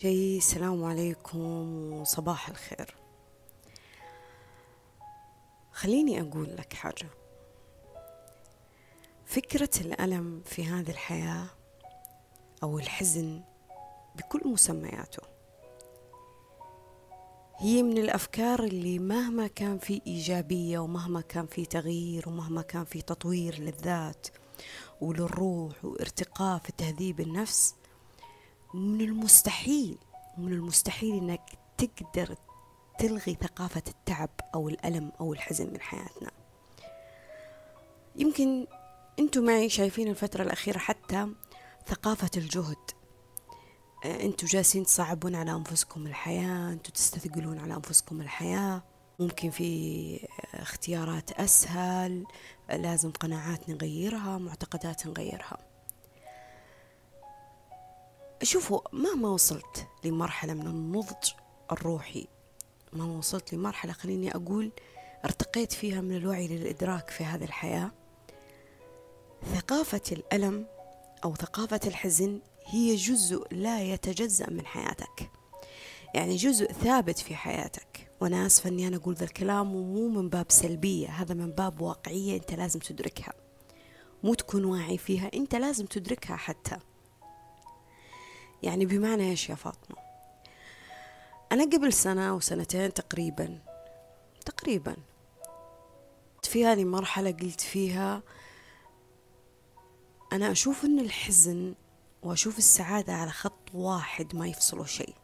جي السلام عليكم وصباح الخير. خليني أقول لك حاجة. فكرة الألم في هذه الحياة أو الحزن بكل مسمياته هي من الأفكار اللي مهما كان في إيجابية ومهما كان في تغيير ومهما كان في تطوير للذات وللروح وارتقاء في تهذيب النفس من المستحيل من المستحيل إنك تقدر تلغي ثقافة التعب أو الألم أو الحزن من حياتنا. يمكن أنتم معي شايفين الفترة الأخيرة حتى ثقافة الجهد. آه، أنتم جالسين تصعبون على أنفسكم الحياة أنتم تستثقلون على أنفسكم الحياة. ممكن في اختيارات أسهل لازم قناعات نغيرها معتقدات نغيرها. شوفوا مهما وصلت لمرحلة من النضج الروحي. مهما وصلت لمرحلة خليني أقول ارتقيت فيها من الوعي للإدراك في هذه الحياة. ثقافة الألم أو ثقافة الحزن هي جزء لا يتجزأ من حياتك. يعني جزء ثابت في حياتك. وأنا آسفة أني أنا أقول ذا الكلام ومو من باب سلبية هذا من باب واقعية أنت لازم تدركها. مو تكون واعي فيها أنت لازم تدركها حتى. يعني بمعنى إيش يا فاطمة؟ أنا قبل سنة أو سنتين تقريبا تقريبا في هذه المرحلة قلت فيها أنا أشوف أن الحزن وأشوف السعادة على خط واحد ما يفصلوا شيء.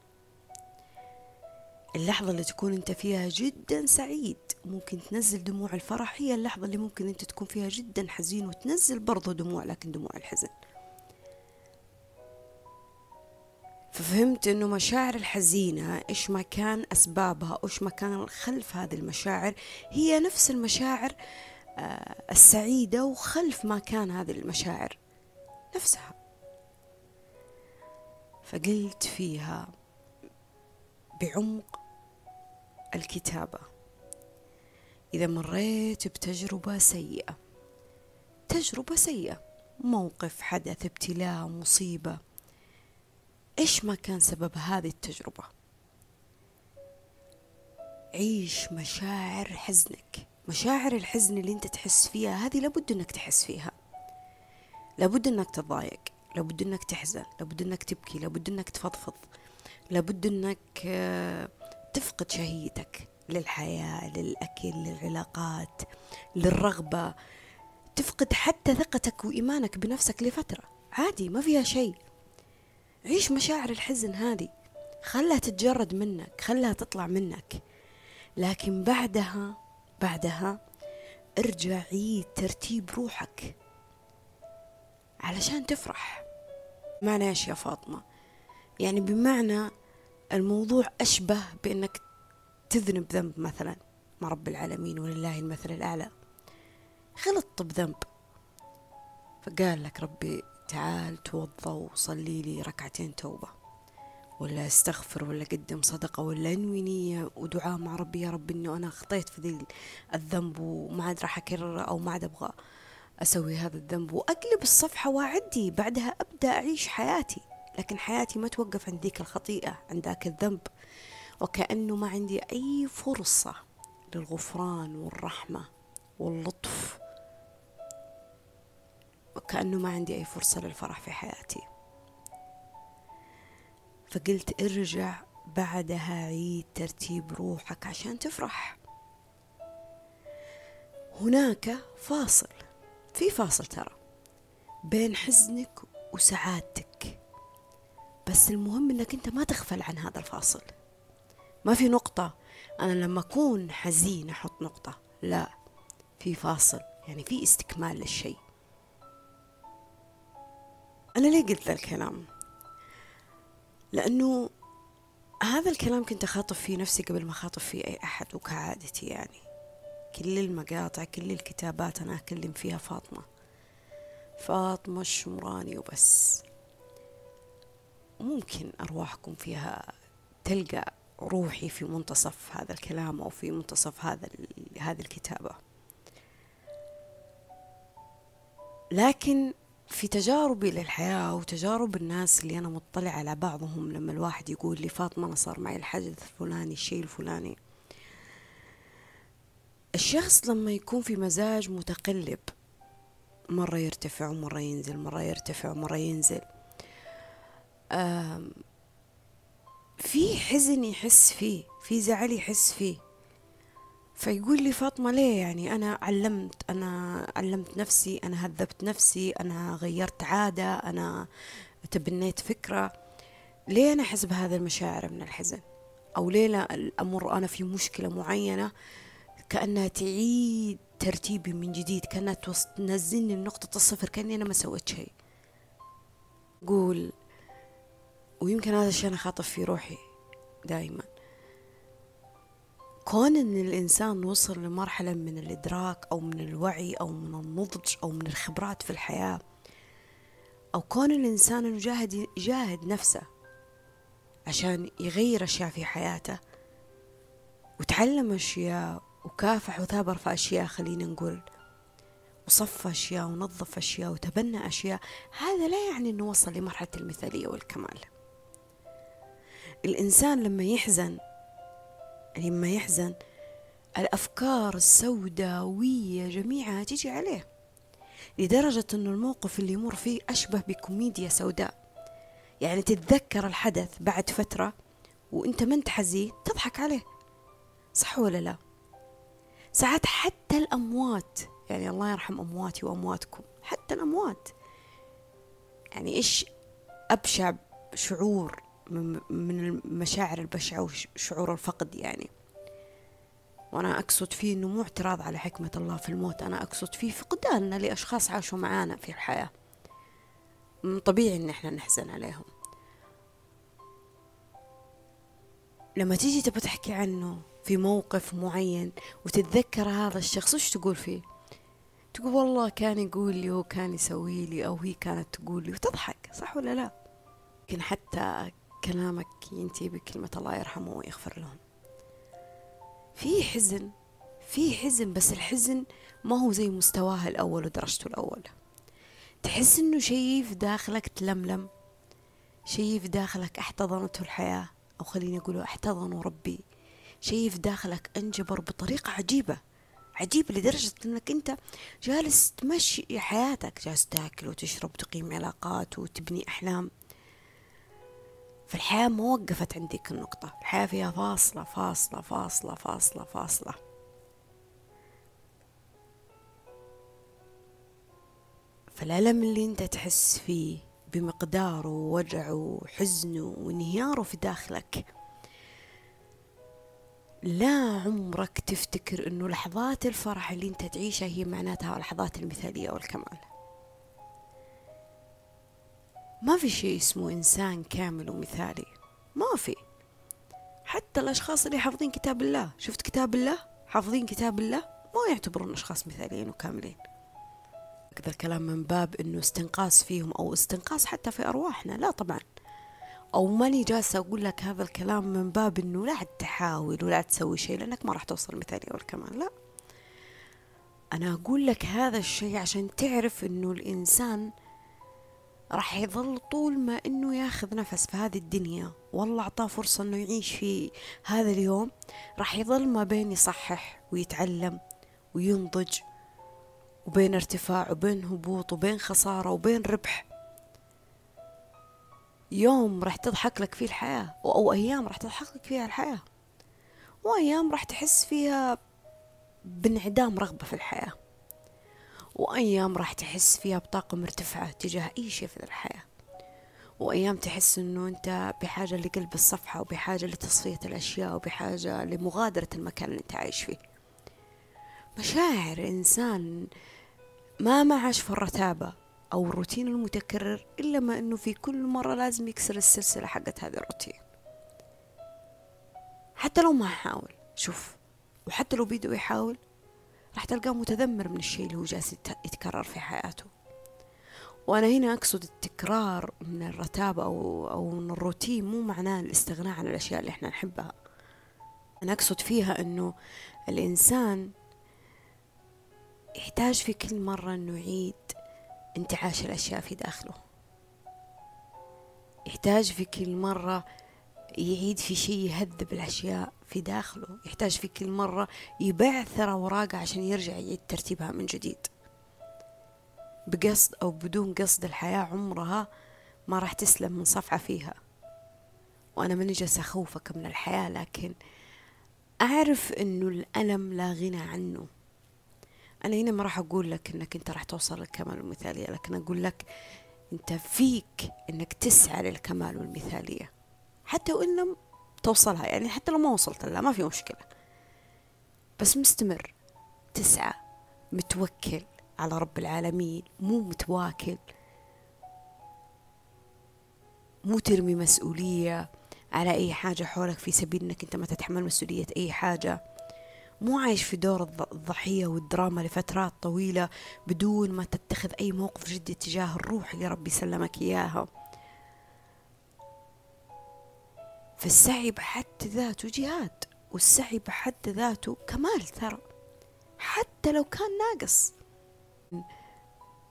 اللحظة اللي تكون أنت فيها جدا سعيد ممكن تنزل دموع الفرح هي اللحظة اللي ممكن أنت تكون فيها جدا حزين وتنزل برضو دموع لكن دموع الحزن. ففهمت إنه مشاعر الحزينة إيش ما كان أسبابها وإيش ما كان خلف هذه المشاعر هي نفس المشاعر آه، السعيدة وخلف ما كان هذه المشاعر نفسها. فقلت فيها بعمق الكتابة. إذا مريت بتجربة سيئة تجربة سيئة موقف حدث ابتلاء مصيبة إيش ما كان سبب هذه التجربة؟ عيش مشاعر حزنك. مشاعر الحزن اللي أنت تحس فيها هذه لابد أنك تحس فيها. لابد أنك تتضايق لابد أنك تحزن لابد أنك تبكي لابد أنك تفضفض لابد أنك آه، تفقد شهيتك للحياة للأكل للعلاقات للرغبة. تفقد حتى ثقتك وإيمانك بنفسك لفترة. عادي ما فيها شيء. عيش مشاعر الحزن هذه. خلها تتجرد منك خلها تطلع منك. لكن بعدها بعدها ارجع عيد ترتيب روحك علشان تفرح. معنى إيش يا فاطمة يعني بمعنى الموضوع أشبه بأنك تذنب ذنب مثلا مع رب العالمين ولله المثل الأعلى. غلطت بذنب. فقال لك ربي تعال توضى وصلي لي ركعتين توبة. ولا استغفر ولا قدم صدقة ولا أنوي نية ودعاء مع ربي. يا رب انه أنا خطيت في ذي الذنب وما عاد راح اكرره أو ما عاد أبغى أسوي هذا الذنب. وأقلب الصفحة وأعدي بعدها أبدأ أعيش حياتي. لكن حياتي ما توقف عند ذيك الخطيئة عند ذاك الذنب. وكأنه ما عندي أي فرصة للغفران والرحمة واللطف وكأنه ما عندي أي فرصة للفرح في حياتي. فقلت ارجع بعدها عيد ترتيب روحك عشان تفرح. هناك فاصل في فاصل ترى بين حزنك وسعادتك. بس المهم إنك أنت ما تغفل عن هذا الفاصل. ما في نقطة. أنا لما أكون حزين أحط نقطة. لا في فاصل يعني في استكمال للشيء. أنا ليه قلت ذا الكلام؟ لأنه هذا الكلام كنت أخاطب فيه نفسي قبل ما أخاطب فيه أي أحد وكعادتي يعني. كل المقاطع كل الكتابات أنا أكلم فيها فاطمة. فاطمة الشمراني وبس. ممكن أرواحكم فيها تلقى روحي في منتصف هذا الكلام أو في منتصف هذا هذه الكتابة. لكن في تجاربي للحياة وتجارب الناس اللي أنا مطلع على بعضهم لما الواحد يقول لي فاطمة أنا صار معي الحدث الفلاني الشيء الفلاني. الشخص لما يكون في مزاج متقلب مرة يرتفع ومرة ينزل مرة يرتفع ومرة ينزل. في حزن يحس فيه في زعل يحس فيه. فيقول لي فاطمة ليه يعني أنا علمت أنا علمت نفسي أنا هذبت نفسي أنا غيرت عادة أنا تبنيت فكرة. ليه أنا أحس بهذا المشاعر من الحزن؟ أو ليه لا أمر أنا في مشكلة معينة كأنها تعيد ترتيبي من جديد كأنها تنزلني لنقطة الصفر كأني أنا ما سويت شيء. قول ويمكن هذا الشيء أنا خاطف في روحي دائما كون إن الإنسان وصل لمرحلة من الإدراك أو من الوعي أو من النضج أو من الخبرات في الحياة أو كون الإنسان انه جاهد يجاهد نفسه عشان يغير أشياء في حياته وتعلم أشياء وكافح وثابر في أشياء خلينا نقول وصف أشياء ونظف أشياء وتبنى أشياء هذا لا يعني إنه وصل لمرحلة المثالية والكمال. الإنسان لما يحزن لما يحزن. الأفكار السوداوية جميعها تيجي عليه لدرجة أنه الموقف اللي يمر فيه أشبه بكوميديا سوداء. يعني تتذكر الحدث بعد فترة وإنت ما انت حزين تضحك عليه. صح ولا لا؟ ساعات حتى الأموات يعني الله يرحم أمواتي وأمواتكم حتى الأموات. يعني إيش أبشع شعور من المشاعر البشعة وشعور الفقد يعني. وأنا أقصد فيه أنه مو اعتراض على حكمة الله في الموت أنا أقصد فيه فقداننا لأشخاص عاشوا معانا في الحياة. طبيعي أن إحنا نحزن عليهم. لما تيجي تبغى تحكي عنه في موقف معين وتتذكر هذا الشخص وش تقول فيه؟ تقول والله كان يقول لي وكان يسوي لي أو هي كانت تقول لي وتضحك صح ولا لا؟ لكن حتى كلامك ينتهي بكلمة الله يرحمه ويغفر لهم. في حزن في حزن بس الحزن ما هو زي مستواه الأول ودرجته الأول. تحس إنه شيء في داخلك تلملم شيء في داخلك احتضنته الحياة أو خليني أقول احتضنه ربي. شيء في داخلك انجبر بطريقة عجيبة عجيب لدرجة إنك أنت جالس تمشي حياتك. جالس تأكل وتشرب وتقيم علاقات وتبني أحلام. فالحياة ما وقفت عندك النقطة. الحياة فيها فاصلة فاصلة فاصلة فاصلة فاصلة. فالألم اللي أنت تحس فيه بمقداره ووجعه وحزنه وانهياره في داخلك لا عمرك تفتكر إنه لحظات الفرح اللي أنت تعيشها هي معناتها لحظات المثالية والكمال. ما في شيء اسمه إنسان كامل ومثالي. ما في. حتى الأشخاص اللي حافظين كتاب الله. شفت كتاب الله؟ حافظين كتاب الله؟ ما يعتبرون أشخاص مثاليين وكاملين. كذا الكلام من باب إنه استنقاص فيهم أو استنقاص حتى في أرواحنا. لا طبعا. أو ماني جالسة أقول لك هذا الكلام من باب إنه لا تحاول ولا تسوي شيء لأنك ما راح توصل مثالية والكمال لا. أنا أقول لك هذا الشيء عشان تعرف إنه الإنسان راح يظل طول ما إنه ياخذ نفس في هذه الدنيا. والله أعطاه فرصة إنه يعيش في هذا اليوم. راح يظل ما بين يصحح ويتعلم وينضج وبين ارتفاع وبين هبوط وبين خسارة وبين ربح. يوم راح تضحك لك فيه الحياة أو أيام راح تضحك لك فيها الحياة. وأيام راح تحس فيها بانعدام رغبة في الحياة. وأيام راح تحس فيها بطاقة مرتفعة تجاه أي شيء في الحياة. وأيام تحس أنه أنت بحاجة لقلب الصفحة وبحاجة لتصفية الأشياء وبحاجة لمغادرة المكان اللي أنت عايش فيه. مشاعر إنسان ما ما عاش في الرتابة أو الروتين المتكرر إلا ما أنه في كل مرة لازم يكسر السلسلة حقت هذا الروتين. حتى لو ما حاول شوف وحتى لو بيده يحاول راح تلقاه متذمر من الشيء اللي هو جالس يتكرر في حياته. وأنا هنا أقصد التكرار من الرتابة أو, أو من الروتين مو معناه الاستغناء عن الأشياء اللي إحنا نحبها. أنا أقصد فيها أنه الإنسان يحتاج في كل مرة أنه يعيد انتعاش الأشياء في داخله. يحتاج في كل مرة يعيد في شيء يهذب الأشياء في داخله يحتاج في كل مرة يبعثر أوراقه عشان يرجع يعيد ترتيبها من جديد. بقصد أو بدون قصد الحياة عمرها ما راح تسلم من صفعة فيها. وأنا ماني جالسة أخوفك من الحياة لكن أعرف إنه الألم لا غنى عنه. أنا هنا ما راح أقول لك إنك أنت راح توصل للكمال والمثالية لكن أقول لك أنت فيك إنك تسعى للكمال والمثالية. حتى وإن لم توصلها يعني حتى لو ما وصلت لها ما في مشكلة. بس مستمر. تسعى متوكل على رب العالمين. مو متواكل. مو ترمي مسؤولية على أي حاجة حولك في سبيل أنك أنت ما تتحمل مسؤولية أي حاجة. مو عايش في دور الضحية والدراما لفترات طويلة بدون ما تتخذ أي موقف جدي تجاه الروح اللي ربي سلمك إياها. فالسعي بحد ذاته جهاد والسعي بحد ذاته كمال ترى حتى لو كان ناقص.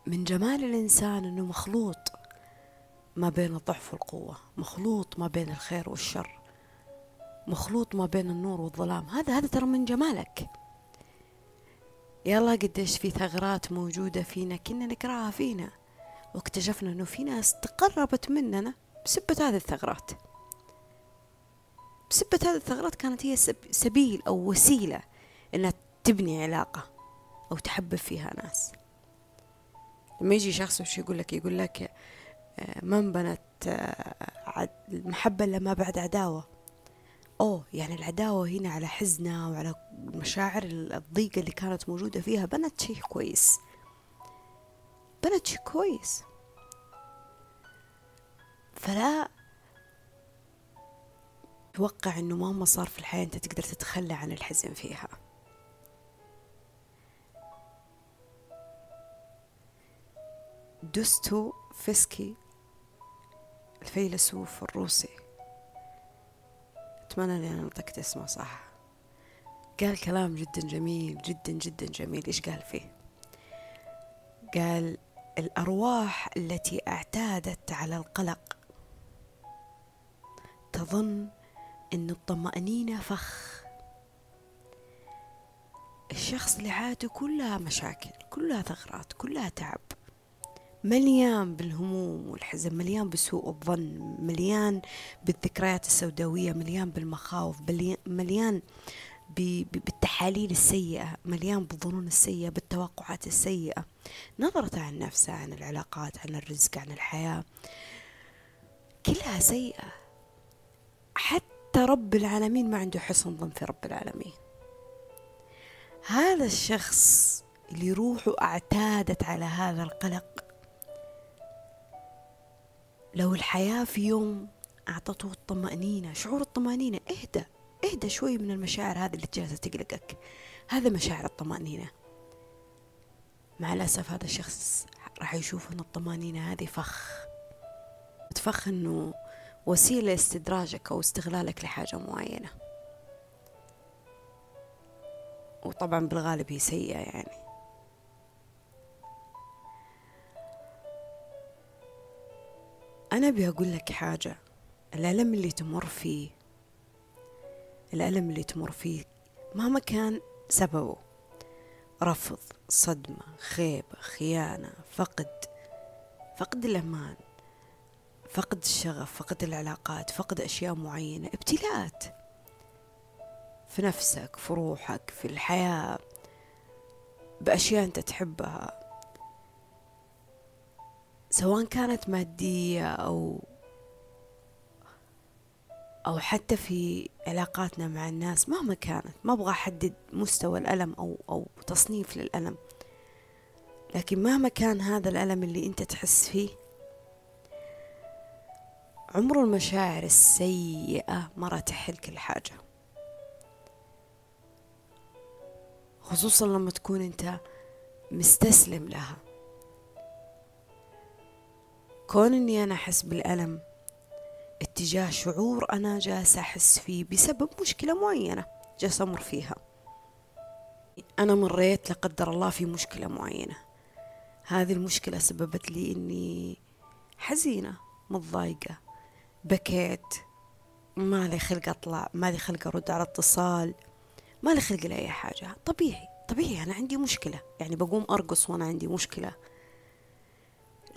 من جمال الإنسان أنه مخلوط ما بين الضعف والقوة مخلوط ما بين الخير والشر مخلوط ما بين النور والظلام. هذا هذا ترى من جمالك. الله قديش في ثغرات موجودة فينا كنا نقراها فينا واكتشفنا إنه في ناس تقربت مننا بسبة هذه الثغرات. بسبة هذه الثغرات كانت هي سبيل أو وسيلة إنها تبني علاقة أو تحبب فيها ناس. لما يجي شخص وش يقول لك؟ يقول لك آه، من بنت آه، المحبة لما بعد عداوة. أوه يعني العداوة هنا على حزنها وعلى المشاعر الضيقة اللي كانت موجودة فيها بنت شيء كويس. بنت شيء كويس. فلا توقع إنه مهما صار في الحياة أنت تقدر تتخلى عن الحزن فيها؟ دوستو فيسكي الفيلسوف الروسي. أتمنى أني نطقت اسمه صح. قال كلام جدا جميل جدا جدا جميل. إيش قال فيه؟ قال الأرواح التي اعتادت على القلق تظن أن الطمأنينة فخ. الشخص اللي حياته كلها مشاكل كلها ثغرات كلها تعب. مليان بالهموم والحزن مليان بسوء الظن مليان بالذكريات السوداوية مليان بالمخاوف مليان بالتحاليل السيئة مليان بالظنون السيئة بالتوقعات السيئة. نظرته عن نفسه عن العلاقات عن الرزق عن الحياة. كلها سيئة. حتى رب العالمين ما عنده حسن ظن في رب العالمين. هذا الشخص اللي روحه اعتادت على هذا القلق لو الحياة في يوم أعطته الطمأنينة شعور الطمأنينة اهدى اهدى شوي من المشاعر هذه اللي جالسة تقلقك. هذا مشاعر الطمأنينة. مع الأسف هذا الشخص راح يشوف أن الطمأنينة هذه فخ. تفخ أنه وسيلة استدراجك أو استغلالك لحاجة معينة. وطبعا بالغالب هي سيئة يعني. أنا أبي أقول لك حاجة. الألم اللي تمر فيه الألم اللي تمر فيه مهما كان سببه رفض صدمة خيبة خيانة فقد فقد الأمان. فقد الشغف فقد العلاقات فقد أشياء معينة ابتلاءات في نفسك في روحك في الحياة بأشياء أنت تحبها. سواء كانت مادية أو أو حتى في علاقاتنا مع الناس مهما كانت. ما أبغى أحدد مستوى الألم أو أو تصنيف للألم. لكن مهما كان هذا الألم اللي أنت تحس فيه عمر المشاعر السيئة ما راح تحل كل حاجة. خصوصا لما تكون أنت مستسلم لها. كون إني أنا أحس بالألم اتجاه شعور أنا جالسة أحس فيه بسبب مشكلة معينة جالسة أمر فيها. أنا مريت لا قدر الله في مشكلة معينة. هذه المشكلة سببت لي إني حزينة متضايقة. بكيت. ما لي خلق أطلع ما لي خلق أرد على اتصال ما لي خلق لأي حاجة. طبيعي طبيعي أنا عندي مشكلة يعني بقوم أرقص وأنا عندي مشكلة.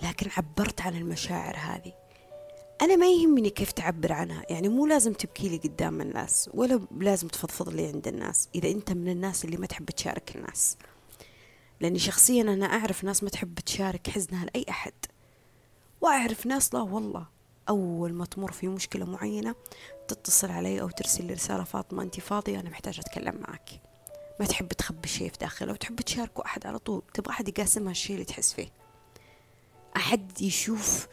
لكن عبرت عن المشاعر هذه. أنا ما يهمني كيف تعبر عنها يعني مو لازم تبكي لي قدام الناس ولا لازم تفضفض لي عند الناس إذا أنت من الناس اللي ما تحب تشارك الناس. لأني شخصيا أنا أعرف ناس ما تحب تشارك حزنها لأي أحد وأعرف ناس لا والله أول ما تمر في مشكلة معينة تتصل علي أو ترسل رسالة فاطمة أنت فاضية؟ أنا محتاجة أتكلم معك ما تحب تخبي شيء في داخلها وتحب تشاركه أحد على طول تبغى أحد يقاسمها الشيء اللي تحس فيه. أحد يشوف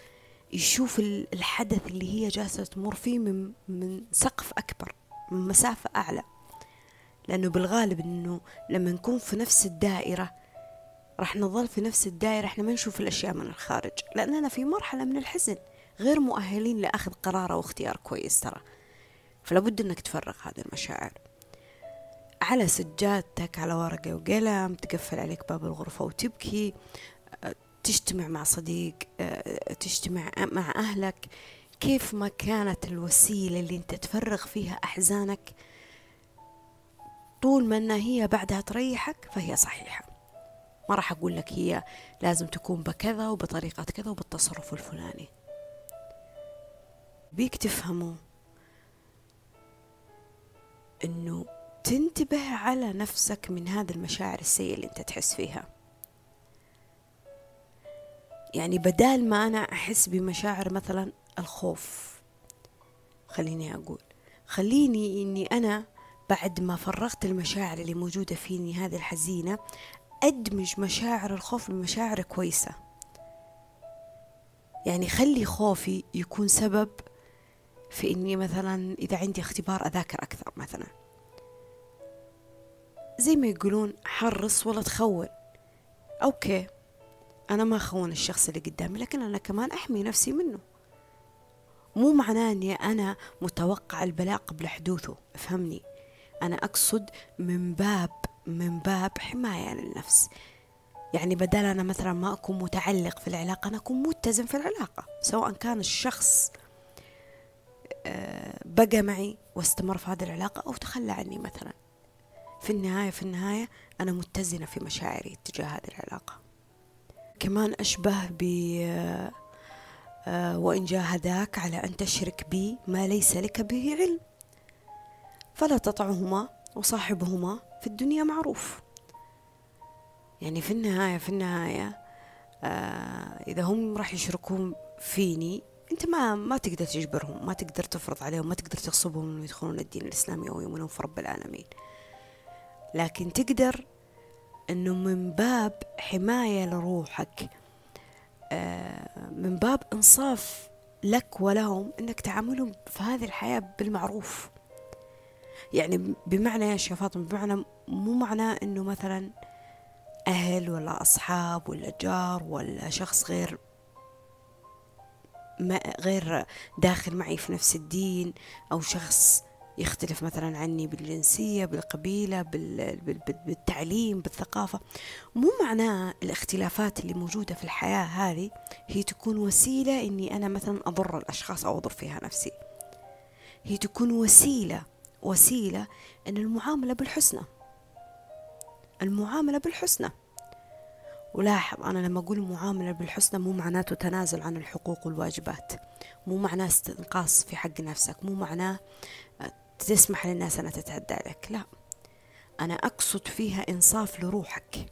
يشوف الحدث اللي هي جالسة تمر فيه من, من سقف أكبر من مسافة أعلى. لأنه بالغالب أنه لما نكون في نفس الدائرة راح نظل في نفس الدائرة إحنا ما نشوف الأشياء من الخارج. لأننا في مرحلة من الحزن. غير مؤهلين لأخذ قرار أو اختيار كويس ترى. فلا بد أنك تفرغ هذه المشاعر. على سجادتك على ورقة وقلم تقفل عليك باب الغرفة وتبكي تجتمع مع صديق تجتمع مع أهلك. كيف ما كانت الوسيلة اللي أنت تفرغ فيها أحزانك طول ما أنها هي بعدها تريحك فهي صحيحة. ما راح أقول لك هي لازم تكون بكذا وبطريقة كذا وبالتصرف الفلاني. بيك تفهموا إنه تنتبه على نفسك من هذه المشاعر السيئة اللي أنت تحس فيها. يعني بدال ما أنا أحس بمشاعر مثلا الخوف خليني أقول خليني إني أنا بعد ما فرغت المشاعر اللي موجودة فيني هذه الحزينة أدمج مشاعر الخوف بمشاعر كويسة. يعني خلي خوفي يكون سبب في إني مثلا إذا عندي اختبار أذاكر أكثر مثلا. زي ما يقولون حرص ولا تخون. أوكي أنا ما أخون الشخص اللي قدامي لكن أنا كمان أحمي نفسي منه. مو معناه أني أنا متوقع البلاء قبل حدوثه افهمني؟ أنا أقصد من باب من باب حماية للنفس. يعني بدل أنا مثلا ما أكون متعلق في العلاقة أنا أكون متزن في العلاقة سواء كان الشخص بقى معي واستمر في هذه العلاقة أو تخلى عني مثلا. في النهاية في النهاية أنا متزنة في مشاعري تجاه هذه العلاقة. كمان أشبه ب آه، وإن جاهداك على أن تشرك بي ما ليس لك به علم. فلا تطعهما وصاحبهما في الدنيا معروف. يعني في النهاية في النهاية آه إذا هم راح يشركون فيني أنت ما ما تقدر تجبرهم ما تقدر تفرض عليهم ما تقدر تغصبهم إنه يدخلون الدين الإسلامي أو يؤمنون في رب العالمين. لكن تقدر إنه من باب حماية لروحك آه، من باب إنصاف لك ولهم إنك تعاملهم في هذه الحياة بالمعروف. يعني بمعنى يا شيخ فاطمة بمعنى مو معناه إنه مثلا أهل ولا أصحاب ولا جار ولا شخص غير ما غير داخل معي في نفس الدين أو شخص يختلف مثلا عني بالجنسية بالقبيلة بالتعليم بالثقافة. مو معناه الاختلافات اللي موجودة في الحياة هذه هي تكون وسيلة إني أنا مثلا أضر الأشخاص أو أضر فيها نفسي. هي تكون وسيلة وسيلة إن المعاملة بالحسنى. المعاملة بالحسنى. ولاحظ أنا لما أقول معاملة بالحسنى مو معناته تنازل عن الحقوق والواجبات. مو معناه استنقاص في حق نفسك مو معناه تسمح للناس أنها تتعدى عليك لا أنا أقصد فيها إنصاف لروحك.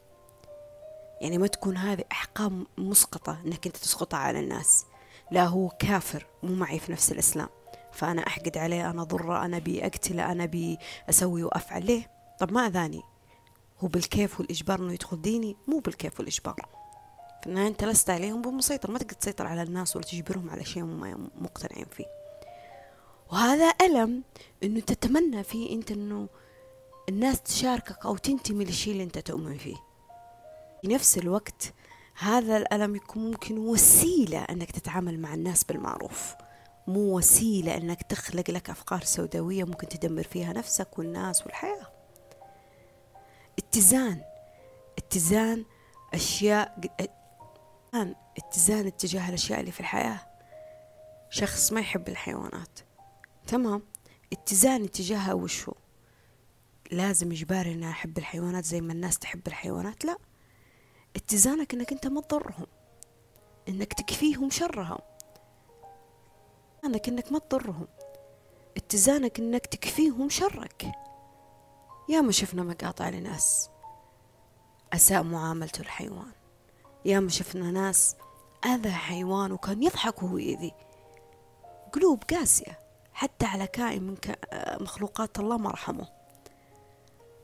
يعني ما تكون هذه أحكام مسقطة أنك أنت تسقطها على الناس. لا هو كافر مو معي في نفس الإسلام. فأنا أحقد عليه أنا ضره أنا بي أقتله أنا بي أسوي وأفعل. ليه؟ طب ما أذاني هو بالكيف والإجبار أنه يدخل ديني مو بالكيف والإجبار. في النهاية أنت لست عليهم بمسيطر ما تقدر تسيطر على الناس ولا تجبرهم على شيء هم مقتنعين فيه. وهذا ألم إنه تتمنى فيه أنت إنه الناس تشاركك أو تنتمي للشيء اللي أنت تؤمن فيه. في نفس الوقت هذا الألم يكون ممكن وسيلة أنك تتعامل مع الناس بالمعروف. مو وسيلة أنك تخلق لك أفكار سوداوية ممكن تدمر فيها نفسك والناس والحياة. اتزان. اتزان أشياء اتزان اتجاه الأشياء اللي في الحياة. شخص ما يحب الحيوانات. تمام؟ اتزان اتجاهها وش هو؟ لازم إجباري إني أحب الحيوانات زي ما الناس تحب الحيوانات؟ لا. اتزانك إنك أنت ما تضرهم إنك تكفيهم شرهم. اتزانك إنك ما تضرهم اتزانك إنك تكفيهم شرك. يا ما شفنا مقاطع لناس أساء معاملته الحيوان. يا ما شفنا ناس أذى حيوان وكان يضحك وهو يأذي. قلوب قاسية حتى على كائن من مخلوقات الله ما رحمه.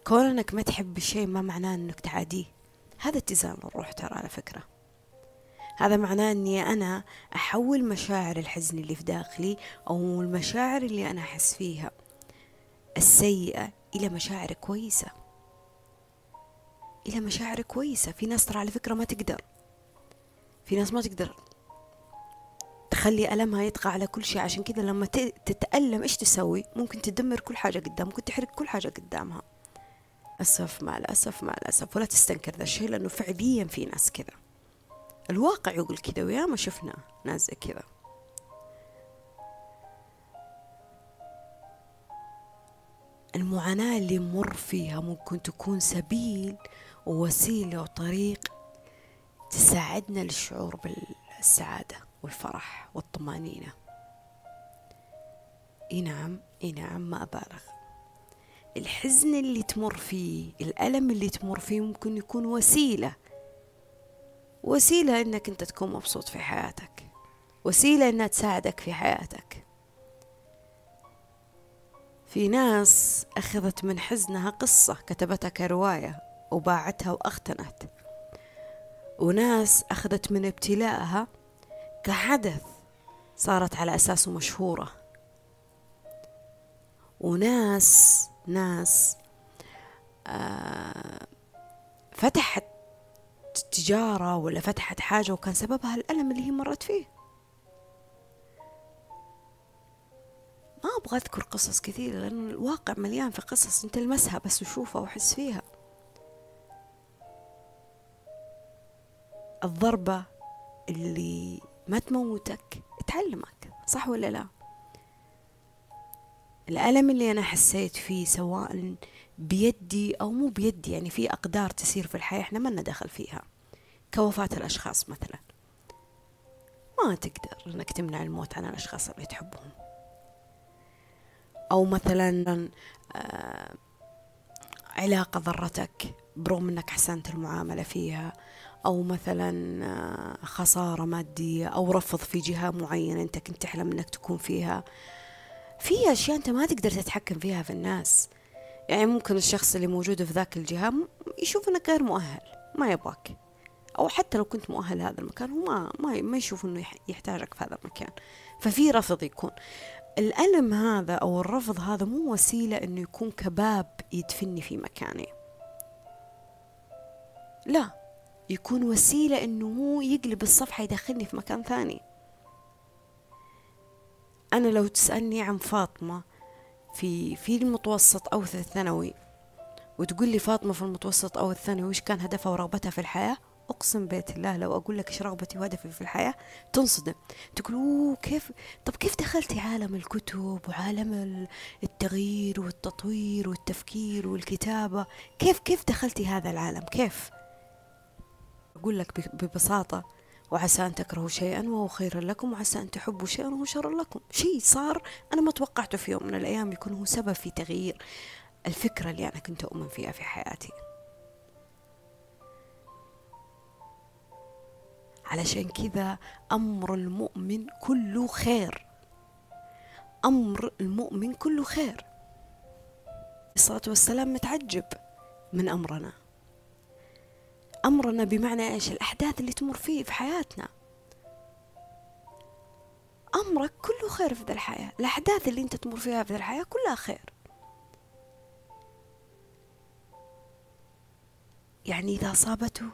كونك ما تحب الشيء ما معناه إنك تعاديه. هذا اتزان الروح ترى على فكرة. هذا معناه إني أنا أحول مشاعر الحزن اللي في داخلي أو المشاعر اللي أنا أحس فيها. السيئة إلى مشاعر كويسة. إلى مشاعر كويسة. في ناس ترى على فكرة ما تقدر. في ناس ما تقدر تخلي ألمها يطغى على كل شيء. عشان كذا لما تتألم إيش تسوي؟ ممكن تدمر كل حاجة قدام ممكن تحرق كل حاجة قدامها. أسف مع الأسف مع الأسف ولا تستنكر ذا الشيء لأنه فعليا في ناس كذا. الواقع يقول كذا ويا ما شفنا ناس زي كذا. المعاناة اللي مر فيها ممكن تكون سبيل ووسيلة وطريق تساعدنا للشعور بالسعادة والفرح والطمأنينة. إي نعم إي نعم ما أبالغ. الحزن اللي تمر فيه الألم اللي تمر فيه ممكن يكون وسيلة. وسيلة إنك أنت تكون مبسوط في حياتك. وسيلة إنها تساعدك في حياتك. في ناس أخذت من حزنها قصة كتبتها كرواية وباعتها وأختنت وناس أخذت من ابتلاءها كحدث صارت على أساسه مشهورة. وناس ناس آه فتحت تجارة ولا فتحت حاجة وكان سببها الألم اللي هي مرت فيه. ما أبغى أذكر قصص كثيرة لأن الواقع مليان في قصص أنت تلمسها بس وشوفها وحس فيها. الضربة اللي ما تموتك تعلمك صح ولا لا؟ الألم اللي أنا حسيت فيه سواء بيدي أو مو بيدي يعني في أقدار تسير في الحياة إحنا ما دخل فيها. كوفاة الأشخاص مثلا. ما تقدر إنك تمنع الموت عن الأشخاص اللي تحبهم. أو مثلا آه علاقة ضرتك برغم إنك حسنت المعاملة فيها أو مثلا آه، خسارة مادية أو رفض في جهة معينة أنت كنت تحلم أنك تكون فيها. في أشياء أنت ما تقدر تتحكم فيها في الناس. يعني ممكن الشخص اللي موجود في ذاك الجهة يشوف أنك غير مؤهل ما يبغاك. أو حتى لو كنت مؤهل لهذا المكان هو ما, ما يشوف أنه يحتاجك في هذا المكان. ففي رفض يكون. الألم هذا أو الرفض هذا مو وسيلة أنه يكون كباب يدفني في مكاني. لا يكون وسيلة إنه هو يقلب الصفحة يدخلني في مكان ثاني. أنا لو تسألني عن فاطمة في في المتوسط أو في الثانوي وتقول لي فاطمة في المتوسط أو الثانوي وش كان هدفها ورغبتها في الحياة؟ أقسم بيت الله لو أقول لك إيش رغبتي وهدفي في الحياة تنصدم. تقول كيف؟ طب كيف دخلتي عالم الكتب وعالم التغيير والتطوير والتفكير والكتابة؟ كيف كيف دخلتي هذا العالم؟ كيف؟ أقول لك ببساطة وعسى أن تكرهوا شيئا وهو خير لكم وعسى أن تحبوا شيئا وهو شر لكم. شيء صار أنا ما توقعته في يوم من الأيام يكون هو سبب في تغيير الفكرة اللي أنا كنت أؤمن فيها في حياتي. علشان كذا أمر المؤمن كله خير. أمر المؤمن كله خير. الصلاة والسلام متعجب من أمرنا. أمرنا بمعنى إيش؟ الأحداث اللي تمر فيه في حياتنا. أمرك كله خير في ذا الحياة. الأحداث اللي أنت تمر فيها في ذا الحياة كلها خير. يعني إذا أصابته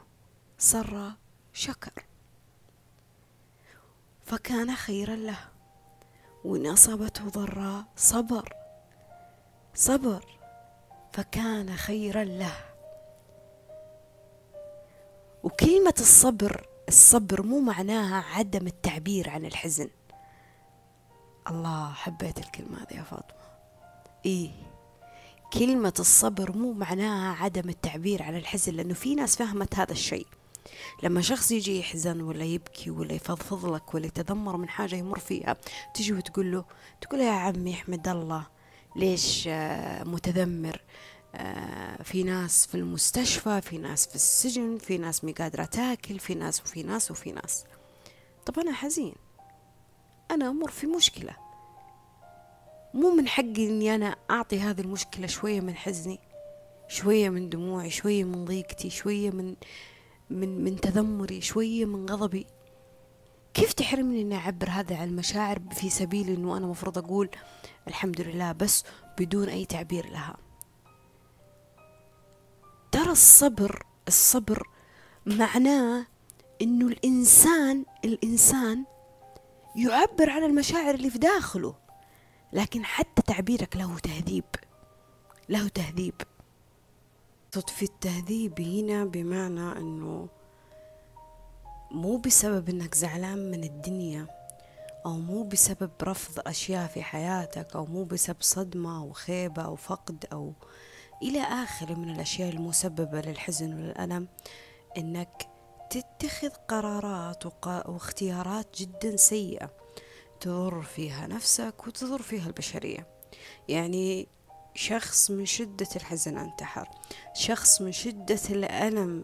سر شكر. فكان خيرا له. وإن أصابته ضراء صبر. صبر فكان خيرا له. وكلمة الصبر الصبر مو معناها عدم التعبير عن الحزن. الله حبيت الكلمة هذه يا فاطمة. إيه. كلمة الصبر مو معناها عدم التعبير عن الحزن لأنه في ناس فهمت هذا الشيء. لما شخص يجي يحزن ولا يبكي ولا يفضفض لك ولا يتذمر من حاجة يمر فيها تجي وتقول له تقول يا عمي أحمد الله ليش آه، متذمر؟ آه، في ناس في المستشفى في ناس في السجن في ناس مي قادرة تاكل في ناس وفي ناس وفي ناس. طب أنا حزين. أنا أمر في مشكلة. مو من حقي إني أنا أعطي هذه المشكلة شوية من حزني شوية من دموعي شوية من ضيقتي شوية من من من تذمري شوية من غضبي. كيف تحرمني إني أعبر هذا عن المشاعر في سبيل إنه أنا مفروض أقول الحمد لله بس بدون أي تعبير لها؟ ترى الصبر الصبر معناه إنه الإنسان الإنسان يعبر عن المشاعر اللي في داخله لكن حتى تعبيرك له تهذيب له تهذيب. في التهذيب هنا بمعنى إنه مو بسبب إنك زعلان من الدنيا أو مو بسبب رفض أشياء في حياتك أو مو بسبب صدمة أو خيبة أو فقد أو إلى اخره من الأشياء المسببة للحزن والألم إنك تتخذ قرارات واختيارات جدا سيئة تضر فيها نفسك وتضر فيها البشرية. يعني شخص من شدة الحزن انتحر شخص من شدة الألم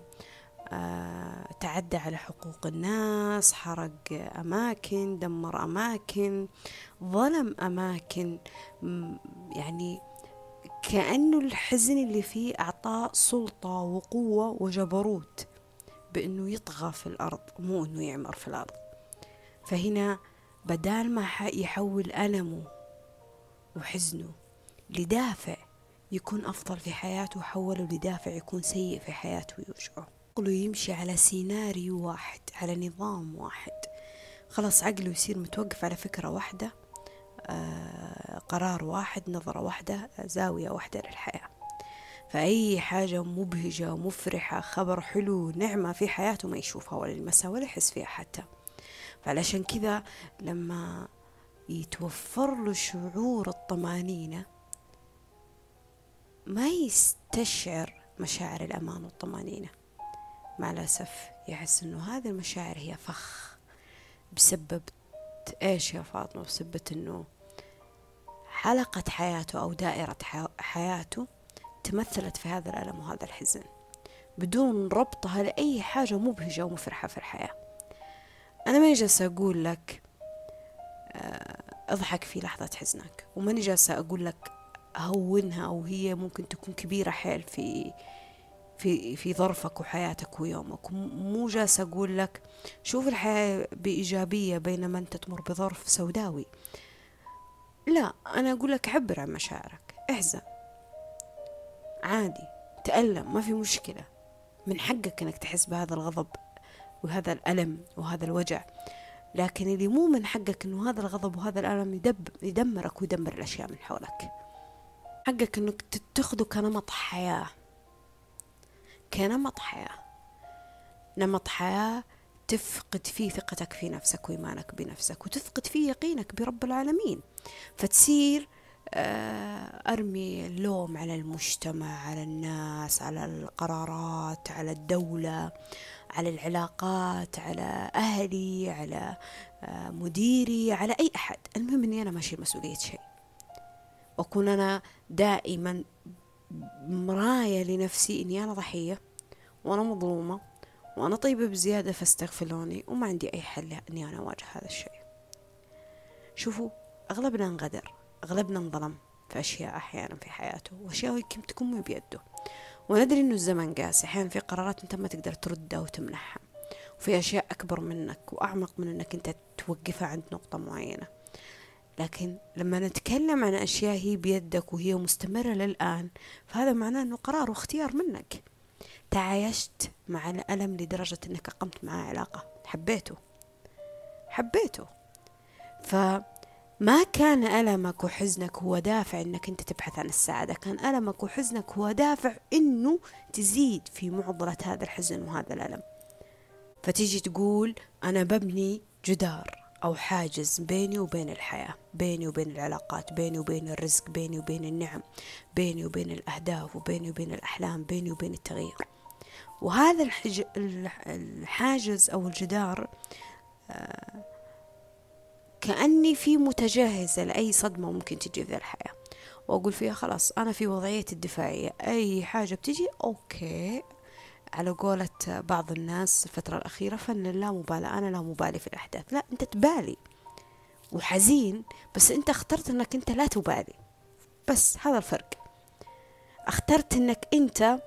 آه تعدى على حقوق الناس حرق أماكن دمر أماكن ظلم أماكن يعني كأنه الحزن اللي فيه أعطاه سلطة وقوة وجبروت بأنه يطغى في الأرض مو أنه يعمر في الأرض. فهنا بدال ما يحول ألمه وحزنه لدافع يكون أفضل في حياته حوله لدافع يكون سيء في حياته ويوجعه. عقله يمشي على سيناريو واحد على نظام واحد. خلاص عقله يصير متوقف على فكرة واحدة آه قرار واحد نظرة واحدة زاوية واحدة للحياة. فأي حاجة مبهجة مفرحة خبر حلو نعمة في حياته ما يشوفها ولا يلمسها ولا يحس فيها حتى. فعلشان كذا لما يتوفر له شعور الطمأنينة ما يستشعر مشاعر الأمان والطمأنينة. مع الأسف يحس أنه هذه المشاعر هي فخ بسبب إيش يا فاطمة؟ بسبب أنه حلقة حياته أو دائرة حياته تمثلت في هذا الألم وهذا الحزن بدون ربطها لأي حاجة مبهجة ومفرحة في الحياة. أنا ماني جالسة أقول لك آه، أضحك في لحظة حزنك وماني جالسة أقول لك هونها أو هي ممكن تكون كبيرة حيل في في في ظرفك وحياتك ويومك. مو جالسة أقول لك شوف الحياة بإيجابية بينما أنت تمر بظرف سوداوي. لا أنا أقول لك عبر عن مشاعرك. احزن. عادي. تألم. ما في مشكلة. من حقك أنك تحس بهذا الغضب وهذا الألم وهذا الوجع. لكن اللي مو من حقك أنه هذا الغضب وهذا الألم يدب يدمرك ويدمر الأشياء من حولك. حقك إنك تاخده كنمط حياة. كنمط حياة. نمط حياة تفقد فيه ثقتك في نفسك وإيمانك بنفسك وتفقد فيه يقينك برب العالمين. فتصير آه، أرمي اللوم على المجتمع على الناس على القرارات على الدولة على العلاقات على أهلي على آه، مديري على أي أحد. المهم أني أنا ماشي مسؤولية شيء. وأكون أنا دائما مراية لنفسي إني أنا ضحية وأنا مظلومة وأنا طيبة بزيادة فاستغفروني وما عندي أي حل إني أنا أواجه هذا الشيء. شوفوا أغلبنا انغدر أغلبنا انظلم في أشياء أحيانا في حياته وأشياء يمكن تكون بيده. وندري إنه الزمن قاسي أحيانا في قرارات أنت ما تقدر تردها وتمنحها. وفي أشياء أكبر منك وأعمق من أنك أنت توقفها عند نقطة معينة. لكن لما نتكلم عن أشياء هي بيدك وهي مستمرة للآن فهذا معناه أنه قرار واختيار منك. تعايشت مع الألم لدرجة أنك أقمت معاه علاقة. حبيته. حبيته. فما كان ألمك وحزنك هو دافع أنك أنت تبحث عن السعادة. كان ألمك وحزنك هو دافع أنه تزيد في معضلة هذا الحزن وهذا الألم. فتيجي تقول أنا ببني جدار. أو حاجز بيني وبين الحياة بيني وبين العلاقات بيني وبين الرزق بيني وبين النعم بيني وبين الأهداف وبيني وبين الأحلام بيني وبين التغيير. وهذا الحج... الحاجز أو الجدار آه، كأني في متجهزة لأي صدمة ممكن تجي في الحياة. وأقول فيها خلاص أنا في وضعية الدفاعية أي حاجة بتجي أوكي. على قولة بعض الناس الفترة الأخيرة فن لا مبالاة أنا لا مبالي في الأحداث. لا أنت تبالي وحزين بس أنت اخترت أنك أنت لا تبالي. بس هذا الفرق. اخترت أنك أنت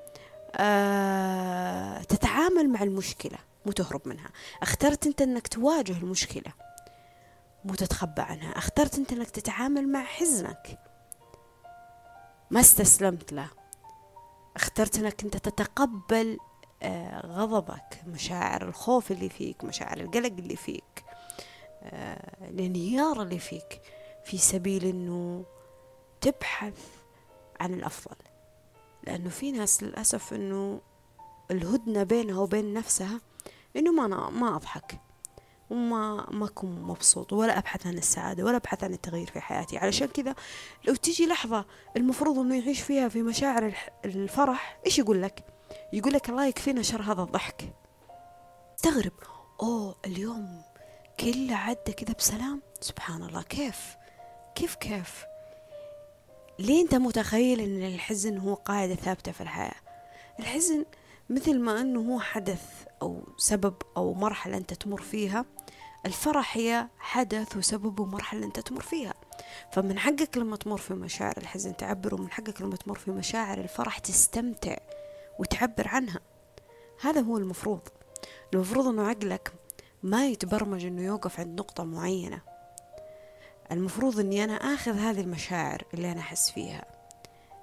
آه تتعامل مع المشكلة مو تهرب منها. اخترت أنت أنك تواجه المشكلة مو تتخبى عنها. اخترت أنت أنك تتعامل مع حزنك ما استسلمت له. اخترت أنك أنت تتقبل غضبك مشاعر الخوف اللي فيك مشاعر القلق اللي فيك آه، الانهيار اللي فيك في سبيل إنه تبحث عن الأفضل. لأنه في ناس للأسف إنه الهدنة بينها وبين نفسها إنه ما ما أضحك وما ما أكون مبسوط ولا أبحث عن السعادة ولا أبحث عن التغيير في حياتي. علشان كذا لو تيجي لحظة المفروض إنه يعيش فيها في مشاعر الفرح إيش يقول لك؟ يقول لك الله يكفينا شر هذا الضحك. استغرب. أوه اليوم كله عدى كذا بسلام. سبحان الله كيف؟ كيف كيف؟ ليه أنت متخيل إن الحزن هو قاعدة ثابتة في الحياة؟ الحزن مثل ما إنه هو حدث أو سبب أو مرحلة أنت تمر فيها الفرح هي حدث وسبب ومرحلة أنت تمر فيها. فمن حقك لما تمر في مشاعر الحزن تعبر ومن حقك لما تمر في مشاعر الفرح تستمتع. وتعبر عنها. هذا هو المفروض. المفروض إنه عقلك ما يتبرمج إنه يوقف عند نقطة معينة. المفروض إني أنا آخذ هذه المشاعر اللي أنا أحس فيها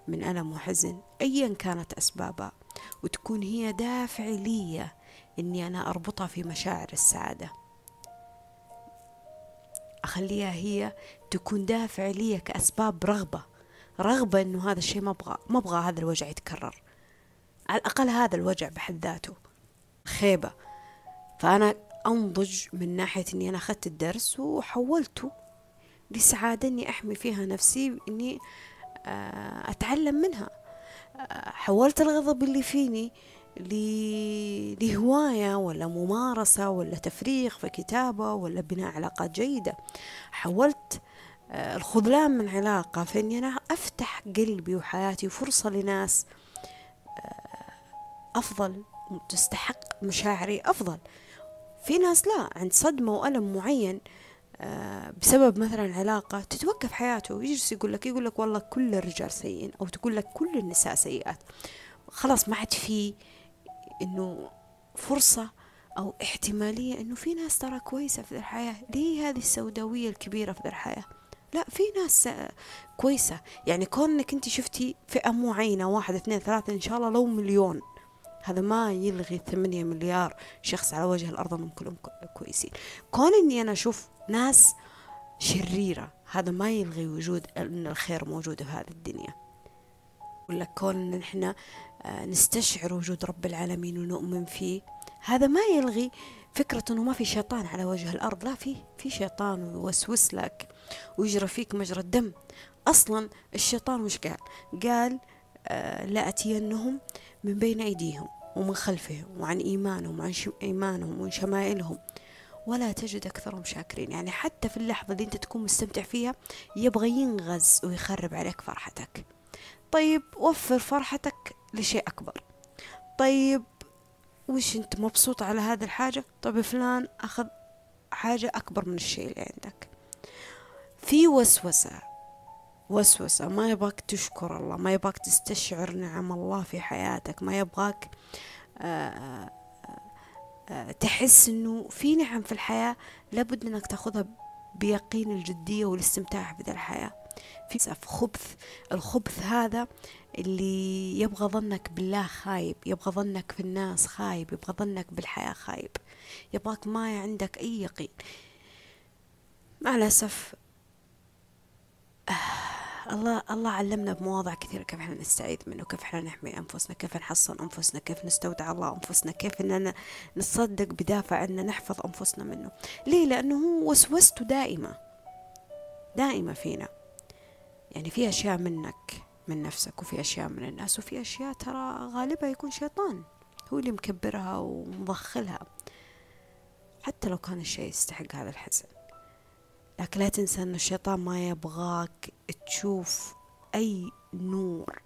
من ألم وحزن أيا كانت أسبابها وتكون هي دافع لي إني أنا أربطها في مشاعر السعادة. أخليها هي تكون دافع لي كأسباب رغبة. رغبة إنه هذا الشيء ما أبغى ما أبغى هذا الوجع يتكرر. على الأقل هذا الوجع بحد ذاته. خيبة. فأنا أنضج من ناحية إني أنا أخذت الدرس وحولته لسعادة إني أحمي فيها نفسي إني آه، أتعلم منها. آه، حولت الغضب اللي فيني لهواية ولا ممارسة ولا تفريغ في كتابة ولا بناء علاقات جيدة. حولت آه، الخذلان من علاقة في أني أنا أفتح قلبي وحياتي وفرصة لناس أفضل تستحق مشاعري أفضل. في ناس لا عند صدمة وألم معين آه، بسبب مثلا علاقة تتوقف حياته ويجلس يقول لك يقول لك والله كل الرجال سيئين أو تقول لك كل النساء سيئات. خلاص ما عاد في إنه فرصة أو احتمالية إنه في ناس ترى كويسة في الحياة. ليه هذه السوداوية الكبيرة في الحياة؟ لا في ناس كويسة. يعني كونك أنت شفتي فئة معينة واحد اثنين ثلاثة إن شاء الله لو مليون. هذا ما يلغي ثمانية مليار شخص على وجه الأرض انهم كلهم كويسين. كون إني أنا أشوف ناس شريرة هذا ما يلغي وجود إن الخير موجود في هذه الدنيا. ولا كون إن إحنا آه، نستشعر وجود رب العالمين ونؤمن فيه هذا ما يلغي فكرة إنه ما في شيطان على وجه الأرض. لا في في شيطان ويوسوس لك ويجرى فيك مجرى الدم. أصلا الشيطان وش قال؟ قال آه لأتينهم من بين أيديهم ومن خلفهم وعن إيمانهم وعن إيمانهم وعن شمائلهم. ولا تجد أكثرهم شاكرين. يعني حتى في اللحظة اللي أنت تكون مستمتع فيها يبغى ينغز ويخرب عليك فرحتك. طيب وفر فرحتك لشيء أكبر. طيب وش أنت مبسوط على هذه الحاجة؟ طيب فلان أخذ حاجة أكبر من الشيء اللي عندك. في وسوسة وسوسة. ما يبغاك تشكر الله ما يبغاك تستشعر نعم الله في حياتك ما يبغاك آه، آآ آه، تحس إنه في نعم في الحياة لابد إنك تأخذها بيقين الجدية والاستمتاع بذا الحياة. في خبث الخبث هذا اللي يبغى ظنك بالله خايب يبغى ظنك في الناس خايب يبغى ظنك بالحياة خايب. يبغاك ما عندك أي يقين. مع الأسف آه الله الله علمنا بمواضع كثيرة كيف إحنا نستعيذ منه كيف إحنا نحمي أنفسنا كيف نحصن أنفسنا كيف نستودع الله أنفسنا كيف إننا نصدق بدافع أن نحفظ أنفسنا منه. ليه؟ لأنه هو وسوسته دائمة دائمة فينا. يعني في أشياء منك من نفسك وفي أشياء من الناس وفي أشياء ترى غالبها يكون شيطان هو اللي مكبرها ومضخلها. حتى لو كان الشيء يستحق هذا الحزن. لكن لا تنسى أن الشيطان ما يبغاك تشوف أي نور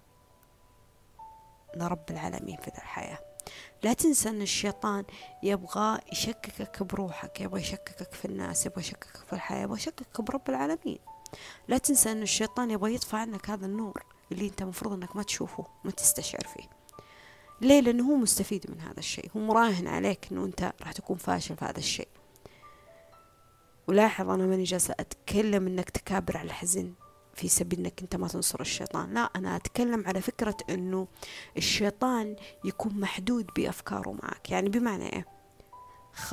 لرب العالمين في ذا الحياة. لا تنسى أن الشيطان يبغى يشككك بروحك يبغى يشككك في الناس يبغى يشككك في الحياة يبغى يشككك برب العالمين. لا تنسى أن الشيطان يبغى يطفى عنك هذا النور اللي أنت مفروض أنك ما تشوفه ما تستشعر فيه. ليه؟ لأنه هو مستفيد من هذا الشيء هو مراهن عليك أنه أنت راح تكون فاشل في هذا الشيء. ولاحظ أنا ماني جالسة أتكلم إنك تكابر على الحزن في سبيل إنك أنت ما تنصر الشيطان. لا أنا أتكلم على فكرة إنه الشيطان يكون محدود بأفكاره معك. يعني بمعنى إيه؟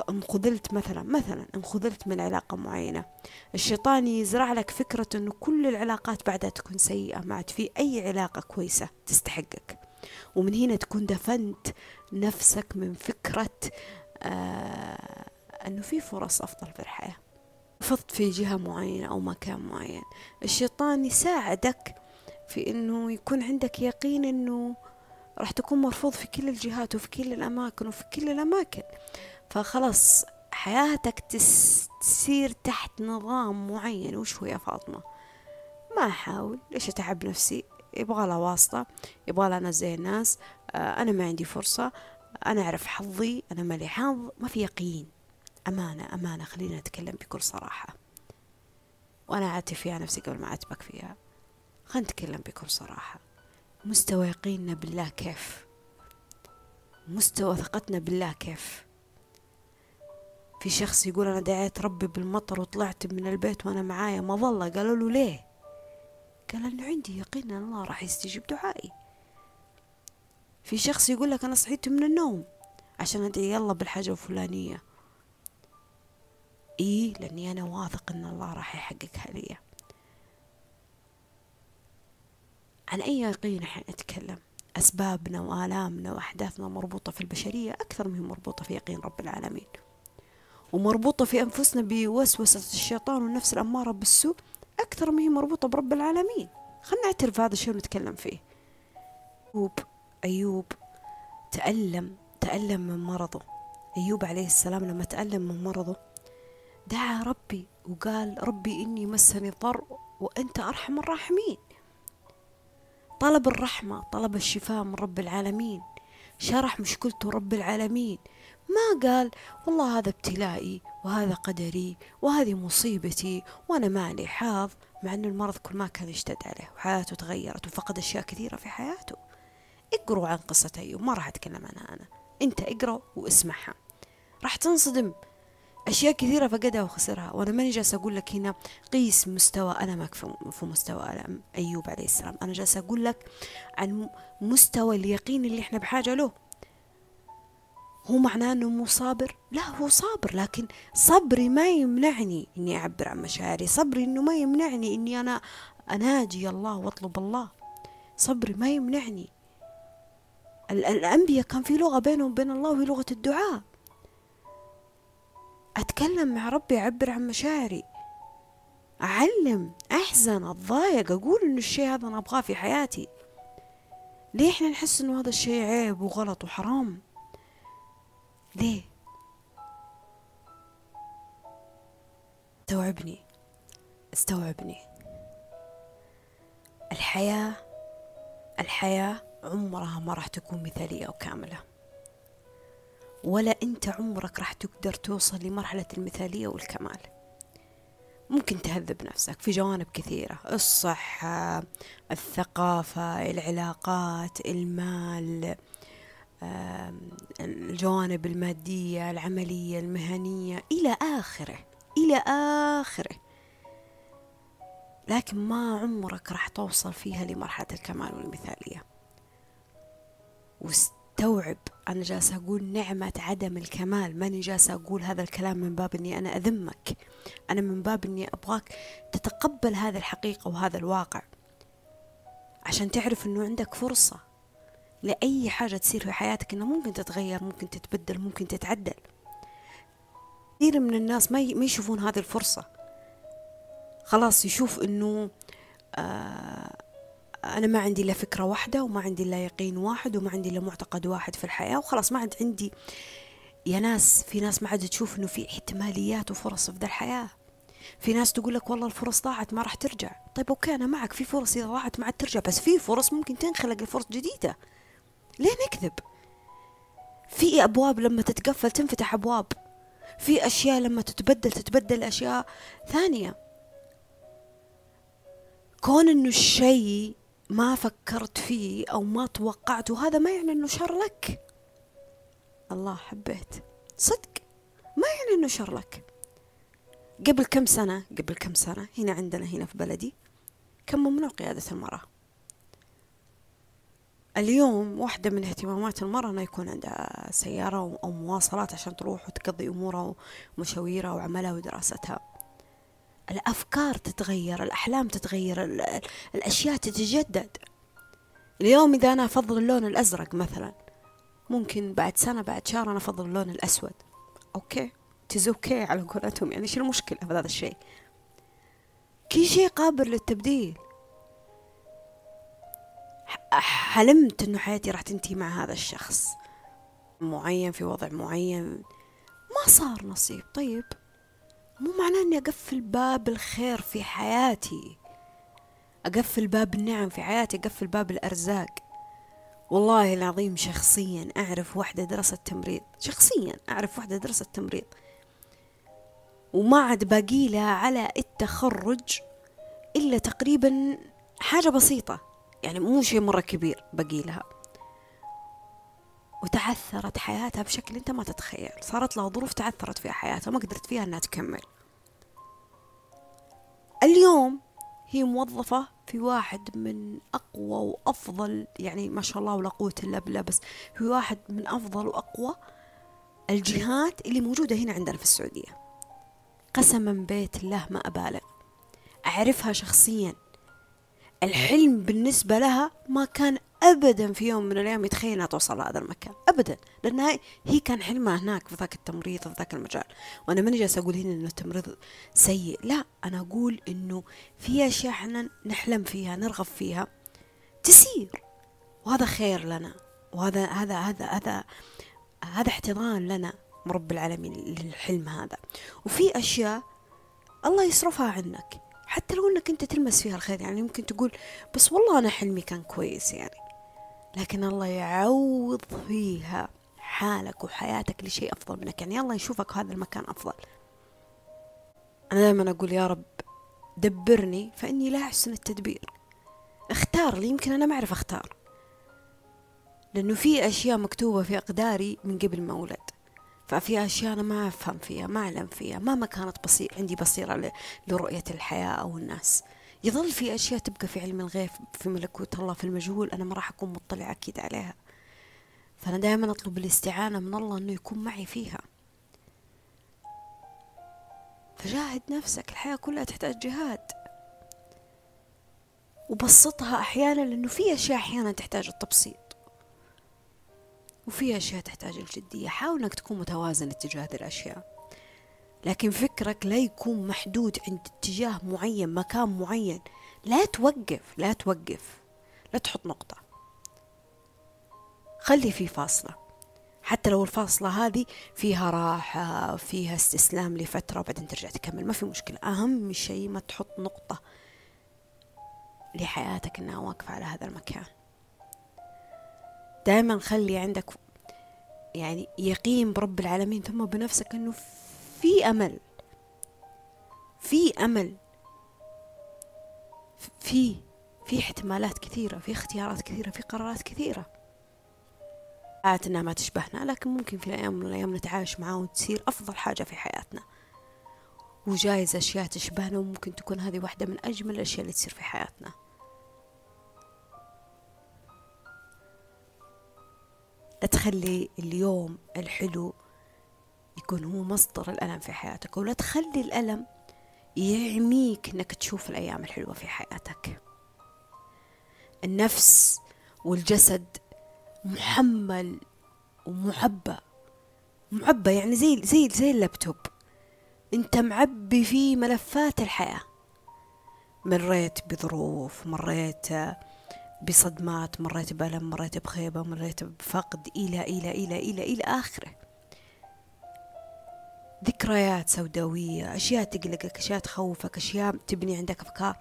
انخذلت مثلا مثلا انخذلت من علاقة معينة الشيطان يزرع لك فكرة إنه كل العلاقات بعدها تكون سيئة ما عاد في أي علاقة كويسة تستحقك. ومن هنا تكون دفنت نفسك من فكرة آه إنه في فرص أفضل في الحياة. رفضت في جهة معينة أو مكان معين. الشيطان يساعدك في أنه يكون عندك يقين أنه راح تكون مرفوض في كل الجهات وفي كل الأماكن وفي كل الأماكن. فخلاص حياتك تسير تحت نظام معين. وش هو يا فاطمة؟ ما أحاول. ليش أتعب نفسي؟ يبغى لها واسطة يبغى لها ناس زي الناس آه، أنا ما عندي فرصة أنا أعرف حظي أنا مالي حظ ما في يقين. أمانة أمانة خلينا نتكلم بكل صراحة. وأنا أعترف فيها نفسي قبل ما أعتبك فيها. خلينا نتكلم بكل صراحة. مستوى يقيننا بالله كيف؟ مستوى ثقتنا بالله كيف؟ في شخص يقول أنا دعيت ربي بالمطر وطلعت من البيت وأنا معايا مظلة قالوا له ليه؟ قال أنه عندي يقين أن الله راح يستجيب دعائي. في شخص يقول لك أنا صحيت من النوم عشان أدعي الله بالحاجة الفلانية. إيه لأني أنا واثق أن الله راح يحققها لي عن أي يقين إحنا نتكلم؟ أسبابنا وآلامنا وأحداثنا مربوطة في البشرية أكثر من مربوطة في يقين رب العالمين. ومربوطة في أنفسنا بوسوسة الشيطان والنفس الأمارة بالسوء أكثر ما هي مربوطة برب العالمين. خلنا نعترف هذا الشيء ونتكلم فيه. أيوب أيوب تألم تألم من مرضه. أيوب عليه السلام لما تألم من مرضه دعا ربي وقال ربي إني مسني ضر وأنت أرحم الراحمين. طلب الرحمة طلب الشفاء من رب العالمين. شرح مشكلته رب العالمين. ما قال والله هذا ابتلائي وهذا قدري وهذه مصيبتي وأنا مالي حظ مع أن المرض كل ما كان يشتد عليه وحياته تغيرت وفقد أشياء كثيرة في حياته. اقروا عن قصة أيوب ما راح أتكلم عنها أنا. أنت اقرأ واسمعها. راح تنصدم. أشياء كثيرة فقدها وخسرها. وأنا ماني جالسة أقول لك هنا قيس مستوى ألمك في مستوى ألم أيوب عليه السلام. أنا جالسة أقول لك عن مستوى اليقين اللي إحنا بحاجة له. هو معناه أنه مو صابر؟ لا هو صابر لكن صبري ما يمنعني أني أعبر عن مشاعري. صبري أنه ما يمنعني أني أنا أناجي الله وأطلب الله. صبري ما يمنعني. الأنبياء كان في لغة بينهم وبين الله وهي لغة الدعاء. أتكلم مع ربي أعبر عن مشاعري. أعلم أحزن أتضايق أقول إنه الشيء هذا أنا أبغاه في حياتي. ليه إحنا نحس إنه هذا الشيء عيب وغلط وحرام؟ ليه؟ استوعبني استوعبني. الحياة الحياة عمرها ما راح تكون مثالية أو كاملة. ولا أنت عمرك راح تقدر توصل لمرحلة المثالية والكمال. ممكن تهذب نفسك في جوانب كثيرة الصحة الثقافة العلاقات المال الجوانب المادية العملية المهنية إلى آخره إلى آخره. لكن ما عمرك راح توصل فيها لمرحلة الكمال والمثالية. واستوعب أنا جالسة أقول نعمة عدم الكمال. ماني جالسة أقول هذا الكلام من باب أني أنا أذمك. أنا من باب أني أبغاك تتقبل هذه الحقيقة وهذا الواقع. عشان تعرف إنه عندك فرصة لأي حاجة تصير في حياتك انها ممكن تتغير ممكن تتبدل ممكن تتعدل. كثير من الناس ما يشوفون هذه الفرصة. خلاص يشوف إنه آه أنا ما عندي إلا فكرة واحدة وما عندي إلا يقين واحد وما عندي إلا معتقد واحد في الحياة وخلاص ما عاد عندي يا ناس في ناس ما عاد تشوف إنه في احتماليات وفرص في ذا الحياة. في ناس تقول لك والله الفرص ضاعت ما راح ترجع. طيب أوكي أنا معك في فرص إذا ضاعت ما عاد ترجع بس في فرص ممكن تنخلق الفرص جديدة. ليه نكذب؟ في أبواب لما تتقفل تنفتح أبواب. في أشياء لما تتبدل تتبدل أشياء ثانية. كون إنه الشيء ما فكرت فيه أو ما توقعته هذا ما يعني أنه شر لك. الله حبيت. صدق ما يعني أنه شر لك. قبل كم سنة قبل كم سنة هنا عندنا هنا في بلدي كان ممنوع قيادة المرأة؟ اليوم واحدة من اهتمامات المرأة أنه يكون عندها سيارة أو مواصلات عشان تروح وتقضي أمورها ومشاويرها وعملها ودراستها. الأفكار تتغير الأحلام تتغير الأشياء تتجدد. اليوم إذا أنا أفضل اللون الأزرق مثلا ممكن بعد سنة بعد شهر أنا أفضل اللون الأسود. okay? It's okay على قولتهم يعني شو المشكلة في هذا الشيء؟ كل شيء قابل للتبديل. حلمت إنه حياتي راح تنتهي مع هذا الشخص. معين في وضع معين. ما صار نصيب. طيب. مو معناه إني أقفل باب الخير في حياتي. أقفل باب النعم في حياتي أقفل باب الأرزاق. والله العظيم شخصيا أعرف واحدة درست تمريض. شخصيا أعرف واحدة درست تمريض. وما عاد باقي على التخرج إلا تقريبا حاجة بسيطة. يعني مو شيء مرة كبير باقي لها. وتعثرت حياتها بشكل أنت ما تتخيل. صارت لها ظروف تعثرت فيها حياتها ما قدرت فيها إنها تكمل. اليوم هي موظفة في واحد من أقوى وأفضل يعني ما شاء الله ولا قوة إلا بالله بس في واحد من أفضل وأقوى الجهات اللي موجودة هنا عندنا في السعودية. قسما بيت الله ما أبالغ. أعرفها شخصيا. الحلم بالنسبة لها ما كان ابدا في يوم من الأيام يتخيل انها توصل لهذا المكان. ابدا. لانها هي كان حلمها هناك في ذاك التمريض في ذاك المجال. وأنا ماني جالسة أقول هنا إنه التمريض سيء. لا أنا أقول إنه في أشياء إحنا نحلم فيها نرغب فيها تسير. وهذا خير لنا. وهذا هذا هذا هذا هذا احتضان لنا من رب العالمين للحلم هذا. وفي أشياء الله يصرفها عنك. حتى لو إنك أنت تلمس فيها الخير يعني ممكن تقول بس والله أنا حلمي كان كويس يعني. لكن الله يعوض فيها حالك وحياتك لشيء أفضل منك. يعني الله يشوفك هذا المكان أفضل. أنا دائما أقول يا رب دبرني فإني لا أحسن التدبير. اختار لي يمكن أنا ما أعرف أختار. لأنه في أشياء مكتوبة في أقداري من قبل ما أولد. ففي أشياء أنا ما أفهم فيها ما أعلم فيها ما كانت بصير عندي بصيرة لرؤية الحياة أو الناس. يظل في أشياء تبقى في علم الغيب في ملكوت الله في المجهول أنا ما راح أكون مطلع أكيد عليها. فأنا دائما أطلب الاستعانة من الله أنه يكون معي فيها. فجاهد نفسك الحياة كلها تحتاج جهاد. وبسطها أحيانا لأنه في أشياء أحيانا تحتاج التبسيط. وفي أشياء تحتاج الجدية. حاول أنك تكون متوازن اتجاه هذه الأشياء. لكن فكرك لا يكون محدود عند اتجاه معين مكان معين. لا توقف لا توقف. لا تحط نقطة. خلي في فاصلة. حتى لو الفاصلة هذه فيها راحة فيها استسلام لفترة وبعدين ترجع تكمل. ما في مشكلة. أهم شيء ما تحط نقطة لحياتك إنها واقفة على هذا المكان. دائما خلي عندك يعني يقين برب العالمين ثم بنفسك إنه في أمل في أمل في في احتمالات كثيرة في اختيارات كثيرة في قرارات كثيرة. انها ما تشبهنا لكن ممكن في الأيام من الأيام نتعايش معها وتصير أفضل حاجة في حياتنا. وجايز أشياء تشبهنا وممكن تكون هذه واحدة من أجمل الأشياء اللي تصير في حياتنا. لا تخلي اليوم الحلو يكون هو مصدر الألم في حياتك ولا تخلي الألم يعميك إنك تشوف الأيام الحلوة في حياتك. النفس والجسد محمل ومعبى معبى يعني زي زي زي اللابتوب. أنت معبي فيه ملفات الحياة. مريت بظروف مريت بصدمات مريت بألم مريت بخيبة مريت بفقد إلى إلى إلى إلى إلى آخره. ذكريات سوداوية أشياء تقلقك أشياء تخوفك أشياء تبني عندك أفكار.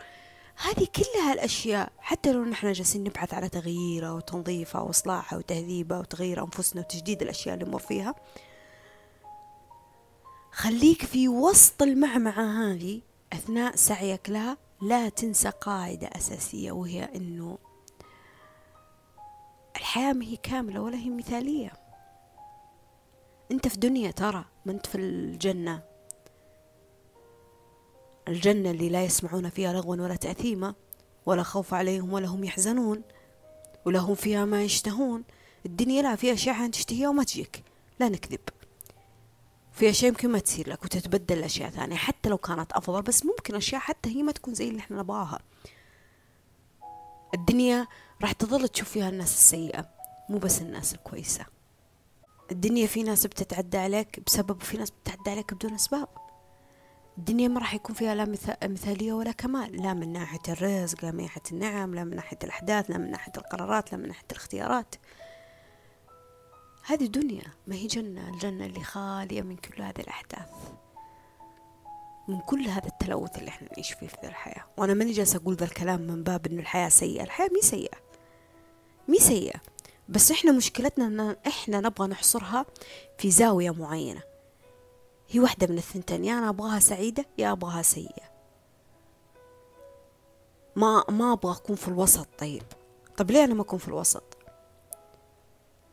هذه كلها الأشياء حتى لو نحن جالسين نبحث على تغييرها وتنظيفها وإصلاحها وتهذيبها وتغيير أنفسنا وتجديد الأشياء اللي نمر فيها خليك في وسط المعمعة هذه أثناء سعيك لها. لا تنسى قاعدة أساسية وهي أنه الحياة ما هي كاملة ولا هي مثالية. أنت في دنيا ترى ما أنت في الجنة. الجنة اللي لا يسمعون فيها لغوا ولا تأثيما ولا خوف عليهم ولا هم يحزنون ولهم فيها ما يشتهون. الدنيا لا فيها أشياء تشتهيها وما تجيك. لا نكذب. في أشياء يمكن ما تصير لك وتتبدل أشياء ثانية حتى لو كانت أفضل بس ممكن أشياء حتى هي ما تكون زي اللي إحنا نبغاها. الدنيا راح تظل تشوف فيها الناس السيئة مو بس الناس الكويسة. الدنيا في ناس بتتعدى عليك بسبب وفي ناس بتتعدى عليك بدون أسباب. الدنيا ما راح يكون فيها لا مثالية ولا كمال لا من ناحية الرزق لا من ناحية النعم لا من ناحية الأحداث لا من ناحية القرارات لا من ناحية الاختيارات. هذه دنيا ما هي جنة الجنة اللي خالية من كل هذه الأحداث. من كل هذا التلوث اللي إحنا نعيش فيه في ذا الحياة. وأنا ماني جالسة أقول ذا الكلام من باب إنه الحياة سيئة. الحياة مي سيئة. مي سيئة. بس إحنا مشكلتنا إن إحنا نبغى نحصرها في زاوية معينة. هي واحدة من الثنتين. يا أنا أبغاها سعيدة يا أبغاها سيئة. ما ما أبغى أكون في الوسط. طيب. طب ليه أنا ما أكون في الوسط؟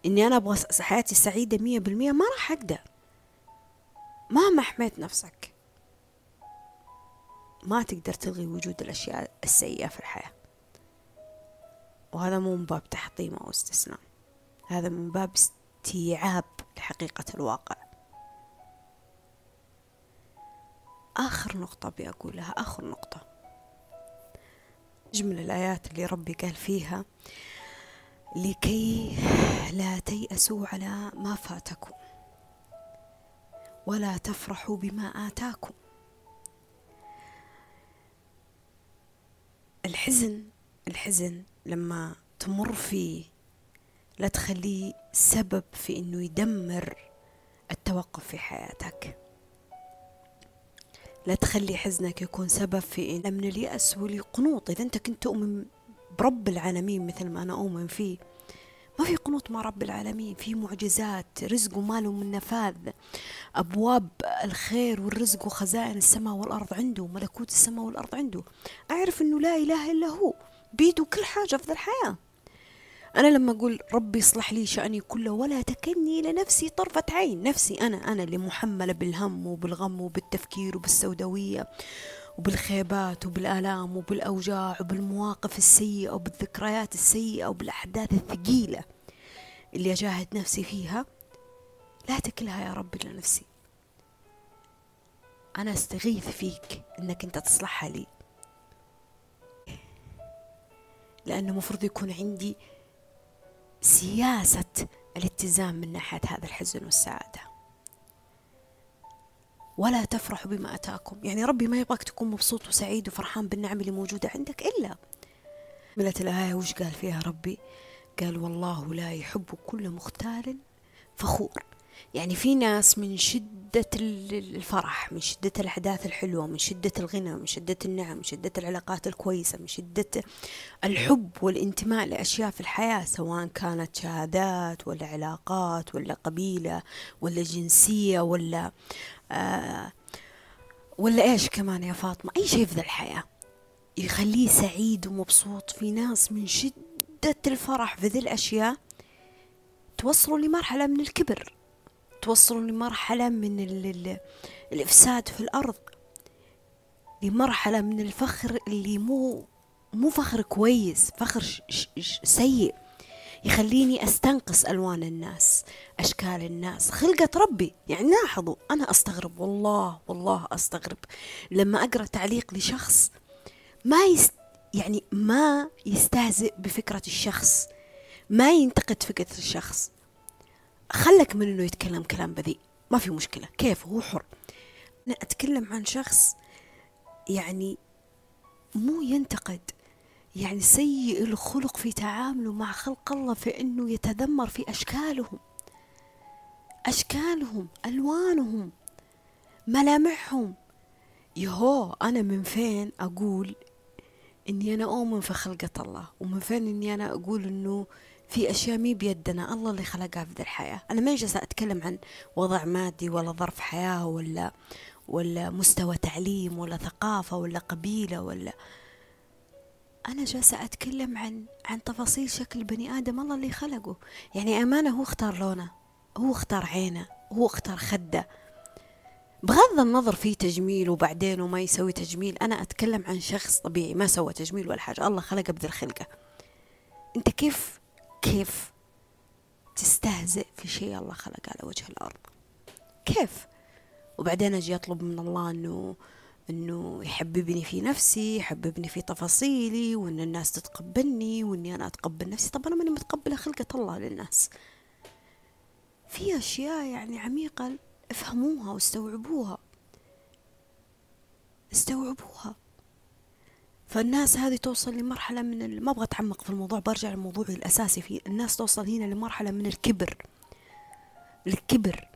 إني أنا أبغى حياتي سعيدة مية بالمية. ما راح أقدر. مهما حميت نفسك. ما تقدر تلغي وجود الأشياء السيئة في الحياة. وهذا مو من باب تحطيم أو استثناء هذا من باب استيعاب لحقيقة الواقع. آخر نقطة بأقولها آخر نقطة. جمل الآيات اللي ربي قال فيها لكي لا تيأسوا على ما فاتكم ولا تفرحوا بما آتاكم. الحزن الحزن لما تمر فيه لا تخليه سبب في إنه يدمر التوقف في حياتك. لا تخلي حزنك يكون سبب في إن من اليأس والقنوط إذا أنت كنت تؤمن برب العالمين مثل ما أنا أؤمن فيه ما في قنوط مع رب العالمين في معجزات رزق وماله من نفاذ أبواب الخير والرزق وخزائن السماء والأرض عنده ملكوت السماء والأرض عنده. أعرف أنه لا إله إلا هو بيده كل حاجة في الحياة أنا لما أقول ربي يصلح لي شأني كله ولا تكلني لنفسي طرفة عين. نفسي أنا أنا اللي محملة بالهم وبالغم وبالتفكير وبالسوداوية. وبالخيبات وبالآلام وبالأوجاع وبالمواقف السيئة وبالذكريات السيئة وبالأحداث الثقيلة اللي أجاهد نفسي فيها لا تكلها يا رب لنفسي أنا أستغيث فيك إنك أنت تصلحها لي. لأنه مفروض يكون عندي سياسة الاتزان من ناحية هذا الحزن والسعادة. ولا تفرحوا بما أتاكم. يعني ربي ما يبغاك تكون مبسوط وسعيد وفرحان بالنعم اللي موجودة عندك إلا. ملت الآية وش قال فيها ربي؟ قال والله لا يحب كل مختال فخور. يعني في ناس من شدة الفرح من شدة الأحداث الحلوة من شدة الغنى من شدة النعم من شدة العلاقات الكويسة من شدة الحب والانتماء لأشياء في الحياة سواء كانت شهادات ولا علاقات ولا قبيلة ولا جنسية ولا آه ولا إيش كمان يا فاطمة؟ أي شيء في ذا الحياة. يخليه سعيد ومبسوط في ناس من شدة الفرح في ذي الأشياء. توصلوا لمرحلة من الكبر. توصلوا لمرحلة من ال ال الإفساد في الأرض. لمرحلة من الفخر اللي مو مو فخر كويس فخر ش ش سيء. يخليني أستنقص ألوان الناس. أشكال الناس. خلقة ربي. يعني لاحظوا أنا أستغرب. والله والله أستغرب. لما أقرأ تعليق لشخص ما يست يعني ما يستهزئ بفكرة الشخص. ما ينتقد فكرة الشخص. خلك من إنه يتكلم كلام بذيء. ما في مشكلة. كيف؟ هو حر. أنا أتكلم عن شخص يعني مو ينتقد. يعني سيء الخلق في تعامله مع خلق الله في إنه يتذمر في أشكالهم. أشكالهم ألوانهم ملامحهم. يهو أنا من فين أقول إني أنا أؤمن في خلقة الله؟ ومن فين إني أنا أقول إنه في أشياء مي بيدنا؟ الله اللي خلقها في ذي الحياة. أنا ما جالسة أتكلم عن وضع مادي ولا ظرف حياة ولا ولا مستوى تعليم ولا ثقافة ولا قبيلة ولا. أنا جالسة أتكلم عن عن تفاصيل شكل بني آدم الله اللي خلقه. يعني أمانة هو اختار لونه. هو اختار عينه هو اختار خده. بغض النظر في تجميل وبعدين وما يسوي تجميل أنا أتكلم عن شخص طبيعي ما سوى تجميل ولا حاجة. الله خلقه بذي الخلقة أنت كيف كيف تستهزئ في شيء الله خلقه على وجه الأرض؟ كيف؟ وبعدين أجي أطلب من الله أنه إنه يحببني في نفسي يحببني في تفاصيلي وإن الناس تتقبلني وإني أنا أتقبل نفسي. طب أنا ماني متقبلة خلقة الله للناس. في أشياء يعني عميقة افهموها واستوعبوها. استوعبوها. فالناس هذه توصل لمرحلة من ما أبغى أتعمق في الموضوع برجع للموضوع الأساسي فيه الناس توصل هنا لمرحلة من الكبر. الكبر.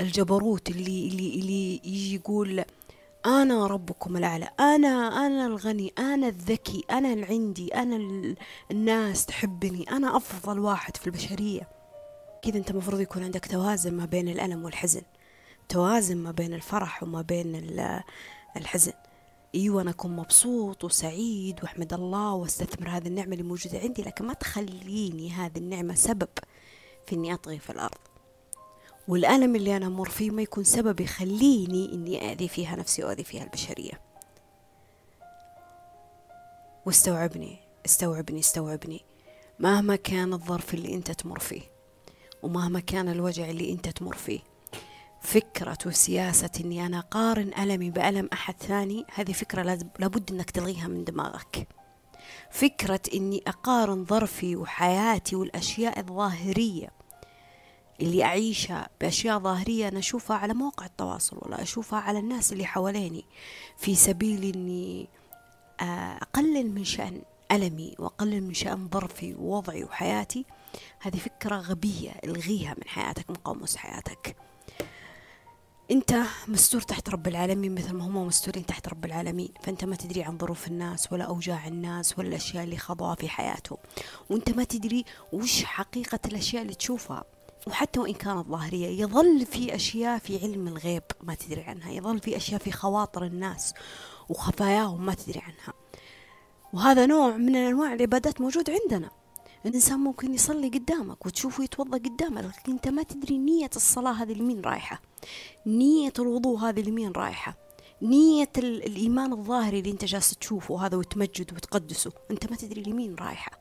الجبروت اللي اللي اللي يجي يقول أنا ربكم الأعلى أنا أنا الغني أنا الذكي أنا اللي عندي أنا الناس تحبني أنا أفضل واحد في البشرية. كذا أنت مفروض يكون عندك توازن ما بين الألم والحزن. توازن ما بين الفرح وما بين الحزن. أيوه أنا أكون مبسوط وسعيد وأحمد الله وأستثمر هذه النعمة اللي موجودة عندي لكن ما تخليني هذه النعمة سبب في إني أطغي في الأرض. والألم اللي أنا أمر فيه ما يكون سبب يخليني إني أذي فيها نفسي وأذي فيها البشرية. واستوعبني استوعبني استوعبني. مهما كان الظرف اللي أنت تمر فيه. ومهما كان الوجع اللي أنت تمر فيه. فكرة وسياسة إني أنا أقارن ألمي بألم أحد ثاني هذه فكرة لابد إنك تلغيها من دماغك. فكرة إني أقارن ظرفي وحياتي والأشياء الظاهرية اللي أعيشها بأشياء ظاهرية أنا أشوفها على مواقع التواصل ولا أشوفها على الناس اللي حواليني. في سبيل إني آه، أقلل من شأن ألمي وأقلل من شأن ظرفي ووضعي وحياتي. هذه فكرة غبية الغيها من حياتك من قاموس حياتك. انت مستور تحت رب العالمين مثل ما هم مستورين تحت رب العالمين. فانت ما تدري عن ظروف الناس ولا أوجاع الناس ولا الأشياء اللي خضوها في حياتهم وانت ما تدري وش حقيقة الأشياء اللي تشوفها. وحتى وإن كانت ظاهرية يظل في أشياء في علم الغيب ما تدري عنها. يظل في أشياء في خواطر الناس وخفاياهم ما تدري عنها. وهذا نوع من أنواع العبادات موجود عندنا. الإنسان ممكن يصلي قدامك وتشوفه يتوضأ قدامك لكن أنت ما تدري نية الصلاة هذه لمين رايحة. نية الوضوء هذه لمين رايحة. نية الإيمان الظاهري اللي أنت جالس تشوفه هذا وتمجد وتقدسه أنت ما تدري لمين رايحة.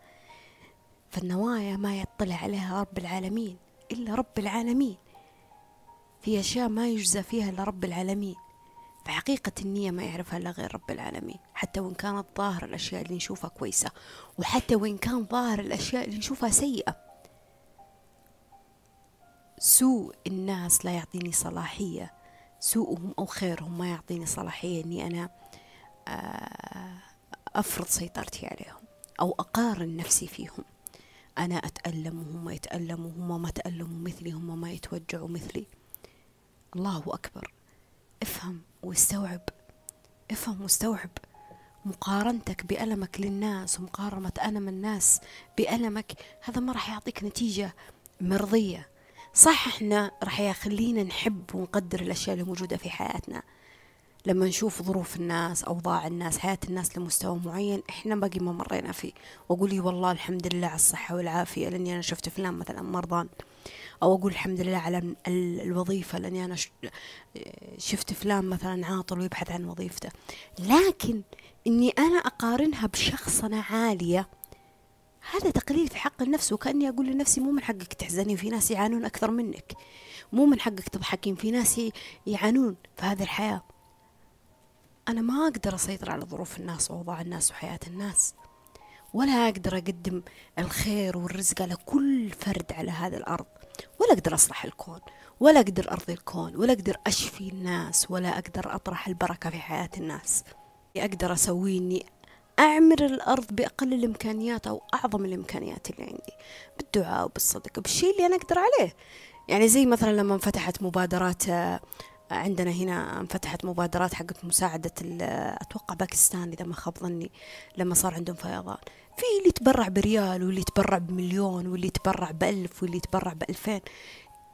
فالنوايا ما يطلع عليها رب العالمين إلا رب العالمين. في أشياء ما يجزى فيها إلا رب العالمين. فحقيقة النية ما يعرفها إلا غير رب العالمين حتى وإن كانت ظاهر الأشياء اللي نشوفها كويسة وحتى وإن كان ظاهر الأشياء اللي نشوفها سيئة. سوء الناس لا يعطيني صلاحية سوءهم أو خيرهم ما يعطيني صلاحية إني أنا آه، أفرض سيطرتي عليهم أو أقارن نفسي فيهم. أنا أتألم وهم يتألموا وهم ما تألموا مثلي هم ما يتوجعوا مثلي. الله أكبر. افهم واستوعب. افهم واستوعب. مقارنتك بألمك للناس ومقارنة ألم الناس بألمك هذا ما راح يعطيك نتيجة مرضية. صح إحنا راح يخلينا نحب ونقدر الأشياء اللي موجودة في حياتنا. لما نشوف ظروف الناس أوضاع الناس حياة الناس لمستوى معين إحنا باقي ما مرينا فيه. وأقول والله الحمد لله على الصحة والعافية لأني أنا شفت فلان مثلا مرضان. أو أقول الحمد لله على الوظيفة لأني أنا شفت فلان مثلا عاطل ويبحث عن وظيفته. لكن إني أنا أقارنها بشخصنة عالية هذا تقليل في حق النفس وكأني أقول لنفسي مو من حقك تحزني في ناس يعانون أكثر منك. مو من حقك تضحكين في ناس يعانون في هذه الحياة. أنا ما أقدر أسيطر على ظروف الناس وأوضاع الناس وحياة الناس. ولا أقدر أقدم الخير والرزق على كل فرد على هذا الأرض. ولا أقدر أصلح الكون ولا أقدر أرضي الكون ولا أقدر أشفي الناس ولا أقدر أطرح البركة في حياة الناس. أقدر أسوي إني أعمر الأرض بأقل الإمكانيات أو أعظم الإمكانيات اللي عندي بالدعاء وبالصدق بالشيء اللي أنا أقدر عليه. يعني زي مثلا لما انفتحت مبادرات آه، عندنا هنا انفتحت مبادرات حقت مساعدة أتوقع باكستان إذا ما خاب ظني لما صار عندهم فيضان. في اللي يتبرع بريال واللي يتبرع بمليون واللي يتبرع بألف واللي يتبرع بألفين.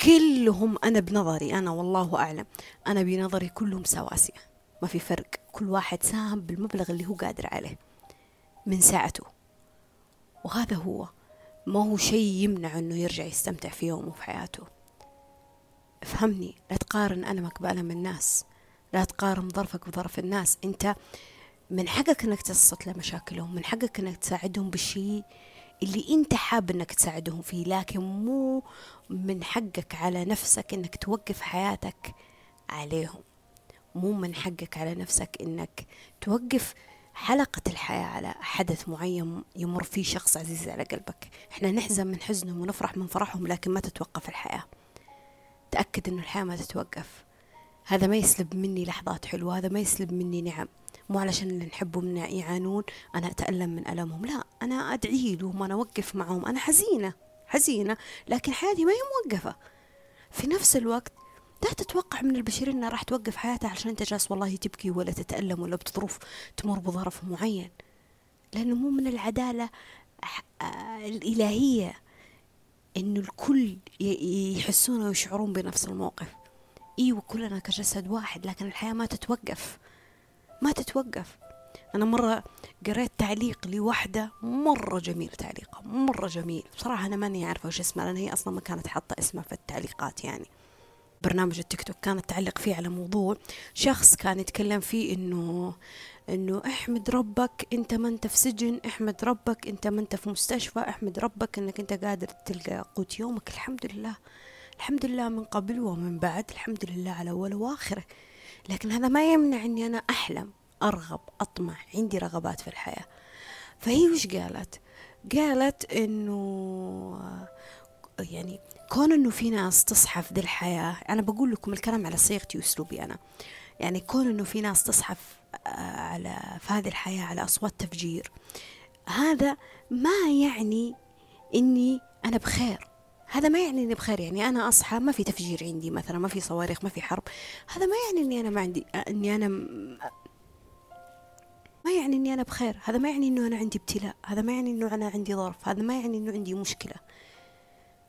كلهم أنا بنظري أنا والله أعلم أنا بنظري كلهم سواسية. ما في فرق. كل واحد ساهم بالمبلغ اللي هو قادر عليه من ساعته. وهذا هو. ما هو شيء يمنع إنه يرجع يستمتع في يومه في حياته. افهمني. لا تقارن ألمك بألم الناس. لا تقارن ظرفك بظرف الناس. أنت من حقك إنك تصت لمشاكلهم من حقك إنك تساعدهم بالشيء اللي أنت حاب إنك تساعدهم فيه لكن مو من حقك على نفسك إنك توقف حياتك عليهم. مو من حقك على نفسك إنك توقف حلقة الحياة على حدث معين يمر فيه شخص عزيز على قلبك. إحنا نحزن من حزنهم ونفرح من فرحهم لكن ما تتوقف الحياة. تأكد إنه الحياة ما تتوقف. هذا ما يسلب مني لحظات حلوة هذا ما يسلب مني نعم. مو علشان اللي نحبهم منا يعانون أنا أتألم من ألمهم. لا أنا أدعي لهم أنا أوقف معهم. أنا حزينة حزينة لكن حياتي ما هي موقفة. في نفس الوقت لا تتوقع من البشر إنها راح توقف حياتها عشان أنت جالس والله تبكي ولا تتألم ولا بظروف تمر بظرف معين. لأنه مو من العدالة الإلهية إنه الكل يحسون ويشعرون بنفس الموقف. إيوه كلنا كجسد واحد لكن الحياة ما تتوقف. ما تتوقف. أنا مرة قريت تعليق لوحدة مرة جميل تعليقها مرة جميل. بصراحة أنا ماني عارفة وش اسمها لأن هي أصلا ما كانت حاطة اسمها في التعليقات يعني. برنامج التيك توك كانت تعلق فيه على موضوع شخص كان يتكلم فيه إنه إنه احمد ربك أنت ما أنت في سجن احمد ربك أنت ما أنت في مستشفى احمد ربك إنك أنت قادر تلقى قوت يومك. الحمد لله الحمد لله من قبل ومن بعد. الحمد لله على أول وآخره. لكن هذا ما يمنع إني أنا أحلم أرغب أطمح عندي رغبات في الحياة. فهي وش قالت؟ قالت إنه يعني كون إنه في ناس تصحى في ذي الحياة أنا بقول لكم الكلام على صيغتي واسلوبي أنا. يعني كون إنه في ناس تصحى آه، على في هذه الحياة على أصوات تفجير هذا ما يعني إني أنا بخير. هذا ما يعني إني بخير يعني أنا أصحى ما في تفجير عندي مثلا ما في صواريخ ما في حرب. هذا ما يعني إني أنا ما عندي إني أنا ما يعني إني أنا بخير. هذا ما يعني إنه أنا عندي ابتلاء. هذا ما يعني إنه أنا عندي ظرف. هذا ما يعني إنه عندي مشكلة.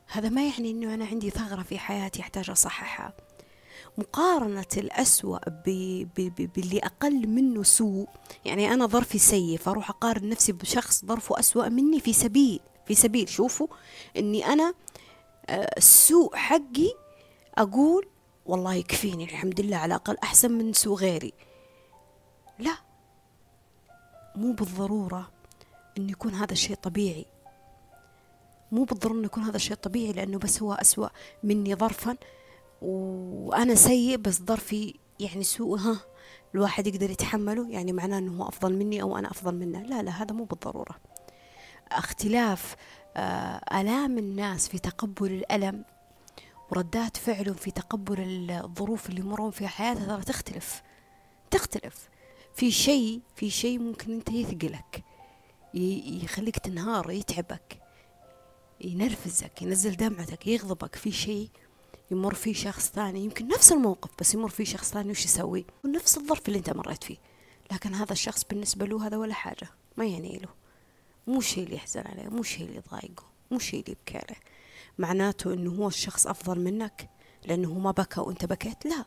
هذا ما يعني أنه أنا عندي ثغرة في حياتي أحتاج أصححها. مقارنة الأسوأ باللي أقل منه سوء يعني أنا ظرفي سيء فأروح أقارن نفسي بشخص ظرفه أسوأ مني في سبيل في سبيل. شوفوا أني أنا آه، السوء حقي أقول والله يكفيني الحمد لله على الأقل أحسن من سوء غيري. لا مو بالضرورة أن يكون هذا الشيء طبيعي. مو بالضرورة إنه يكون هذا الشيء طبيعي لأنه بس هو أسوأ مني ظرفا. وأنا سيء بس ظرفي يعني سوء ها الواحد يقدر يتحمله. يعني معناه أنه هو أفضل مني أو أنا أفضل منه. لا لا هذا مو بالضرورة. اختلاف آه، آلام الناس في تقبل الألم وردات فعلهم في تقبل الظروف اللي يمرون فيها حياتها ترى تختلف تختلف. في شيء في شيء ممكن أنت يثقلك يخليك تنهار يتعبك ينرفزك ينزل دمعتك يغضبك. في شيء يمر فيه شخص ثاني يمكن نفس الموقف بس يمر فيه شخص ثاني وش يسوي؟ ونفس الظرف اللي أنت مريت فيه. لكن هذا الشخص بالنسبة له هذا ولا حاجة ما يعني له. مو شيء اللي يحزن عليه مو شيء اللي يضايقه مو شيء اللي يبكي عليه. معناته إنه هو الشخص أفضل منك لأنه ما بكى وأنت بكيت؟ لا.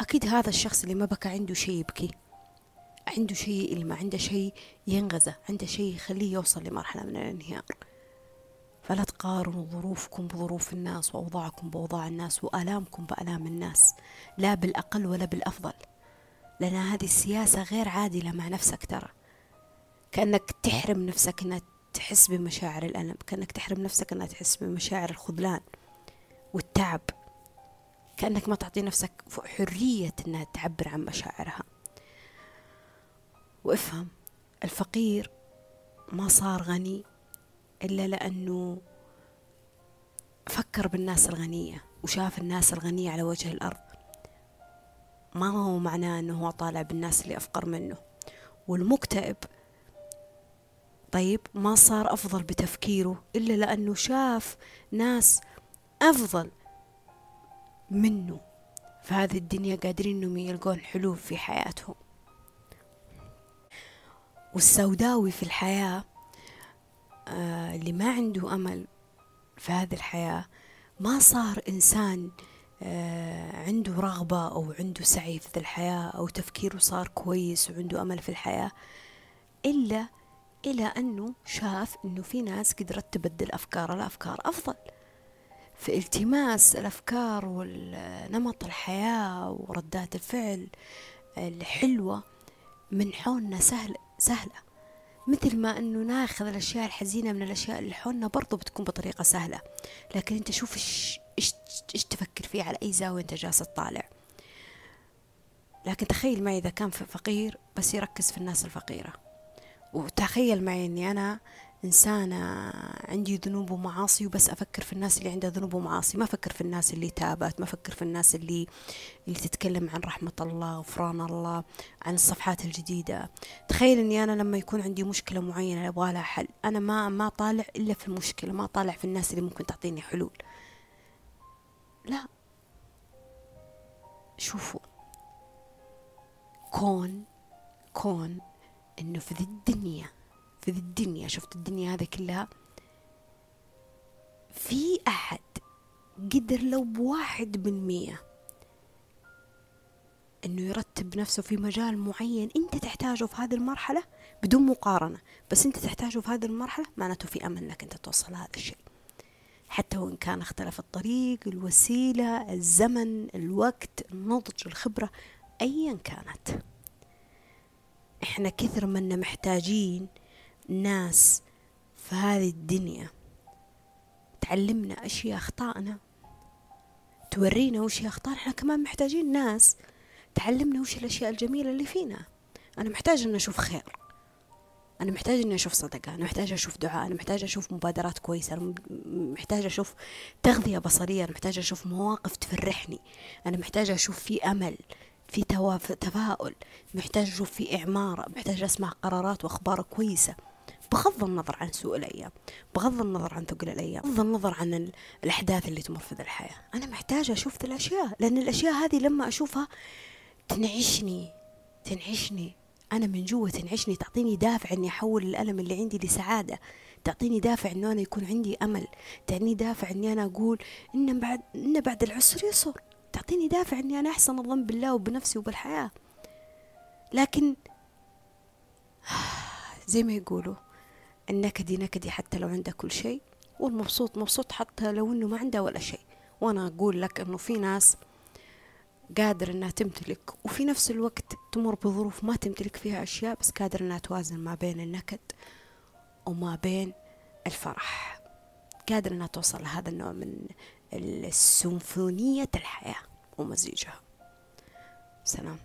أكيد هذا الشخص اللي ما بكى عنده شيء يبكي عنده شيء يلمع عنده شيء ينغزة عنده شيء يخليه يوصل لمرحلة من الانهيار. فلا تقارنوا ظروفكم بظروف الناس وأوضاعكم بأوضاع الناس وآلامكم بآلام الناس لا بالأقل ولا بالأفضل. لأن هذه السياسة غير عادلة مع نفسك ترى. كأنك تحرم نفسك أنها تحس بمشاعر الألم كأنك تحرم نفسك أنها تحس بمشاعر الخذلان والتعب. كأنك ما تعطي نفسك حرية أنها تعبر عن مشاعرها. وافهم الفقير ما صار غني إلا لأنه فكر بالناس الغنية وشاف الناس الغنية على وجه الأرض. ما هو معناه أنه هو طالع بالناس اللي أفقر منه. والمكتئب طيب ما صار أفضل بتفكيره إلا لأنه شاف ناس أفضل منه. في هذه الدنيا قادرين إنهم يلقون حلول في حياتهم. والسوداوي في الحياة آه اللي ما عنده أمل في هذه الحياة ما صار إنسان آه عنده رغبة أو عنده سعي في الحياة أو تفكيره صار كويس وعنده أمل في الحياة إلا إلى أنه شاف أنه في ناس قدرت تبدل أفكار الأفكار أفضل. في التماس الأفكار ونمط الحياة وردات الفعل الحلوة من حولنا سهل سهلة. مثل ما أنه ناخذ الأشياء الحزينة من الأشياء اللي حولنا برضو بتكون بطريقة سهلة. لكن أنت شوف إيش, إيش تفكر فيه على أي زاوية أنت جالس تطالع. لكن تخيل معي إذا كان فقير بس يركز في الناس الفقيرة. وتخيل معي أني أنا إنسانة عندي ذنوب ومعاصي وبس أفكر في الناس اللي عندها ذنوب ومعاصي. ما أفكر في الناس اللي تابت ما أفكر في الناس اللي اللي تتكلم عن رحمة الله غفران الله عن الصفحات الجديدة. تخيل إني أنا لما يكون عندي مشكلة معينة أبغى لها حل. أنا ما ما طالع إلا في المشكلة ما طالع في الناس اللي ممكن تعطيني حلول. لا. شوفوا. كون كون إنه في ذي الدنيا في ذي الدنيا شفت الدنيا هذه كلها؟ في أحد قدر لو بواحد بالمية إنه يرتب نفسه في مجال معين أنت تحتاجه في هذه المرحلة بدون مقارنة. بس أنت تحتاجه في هذه المرحلة معناته في أمل إنك أنت توصل هذا الشيء. حتى وإن كان اختلف الطريق الوسيلة الزمن الوقت النضج الخبرة ايا كانت. إحنا كثر منا محتاجين ناس في هذه الدنيا. تعلمنا أشياء أخطائنا. تورينا وش هي أخطائنا إحنا كمان محتاجين ناس. تعلمنا وش الأشياء الجميلة اللي فينا. أنا محتاج إني أشوف خير. أنا محتاج إني أشوف صدقة. أنا محتاج أشوف دعاء. أنا محتاج أشوف مبادرات كويسة. أنا محتاج أشوف تغذية بصرية. أنا محتاج أشوف مواقف تفرحني. أنا محتاج أشوف في أمل. في تفاؤل محتاج أشوف في إعمار محتاج أسمع قرارات وأخبار كويسة. بغض النظر عن سوء الأيام بغض النظر عن ثقل الأيام بغض النظر عن الأحداث اللي تمر في الحياة. أنا محتاجة أشوف ذي الأشياء لأن الأشياء هذه لما أشوفها تنعشني تنعشني. أنا من جوا تنعشني تعطيني دافع إني أحول الألم اللي عندي لسعادة تعطيني دافع إنه أنا يكون عندي أمل تعطيني دافع إني أنا أقول إن بعد إن بعد العسر يسر تعطيني دافع إني أنا أحسن الظن بالله وبنفسي وبالحياة. لكن زي ما يقولوا النكدي نكدي حتى لو عنده كل شيء والمبسوط مبسوط حتى لو إنه ما عنده ولا شيء. وأنا أقول لك إنه في ناس قادر إنها تمتلك وفي نفس الوقت تمر بظروف ما تمتلك فيها أشياء بس قادر إنها توازن ما بين النكد وما بين الفرح. قادر إنها توصل لهذا النوع من السيمفونية الحياة ومزيجها. سلام.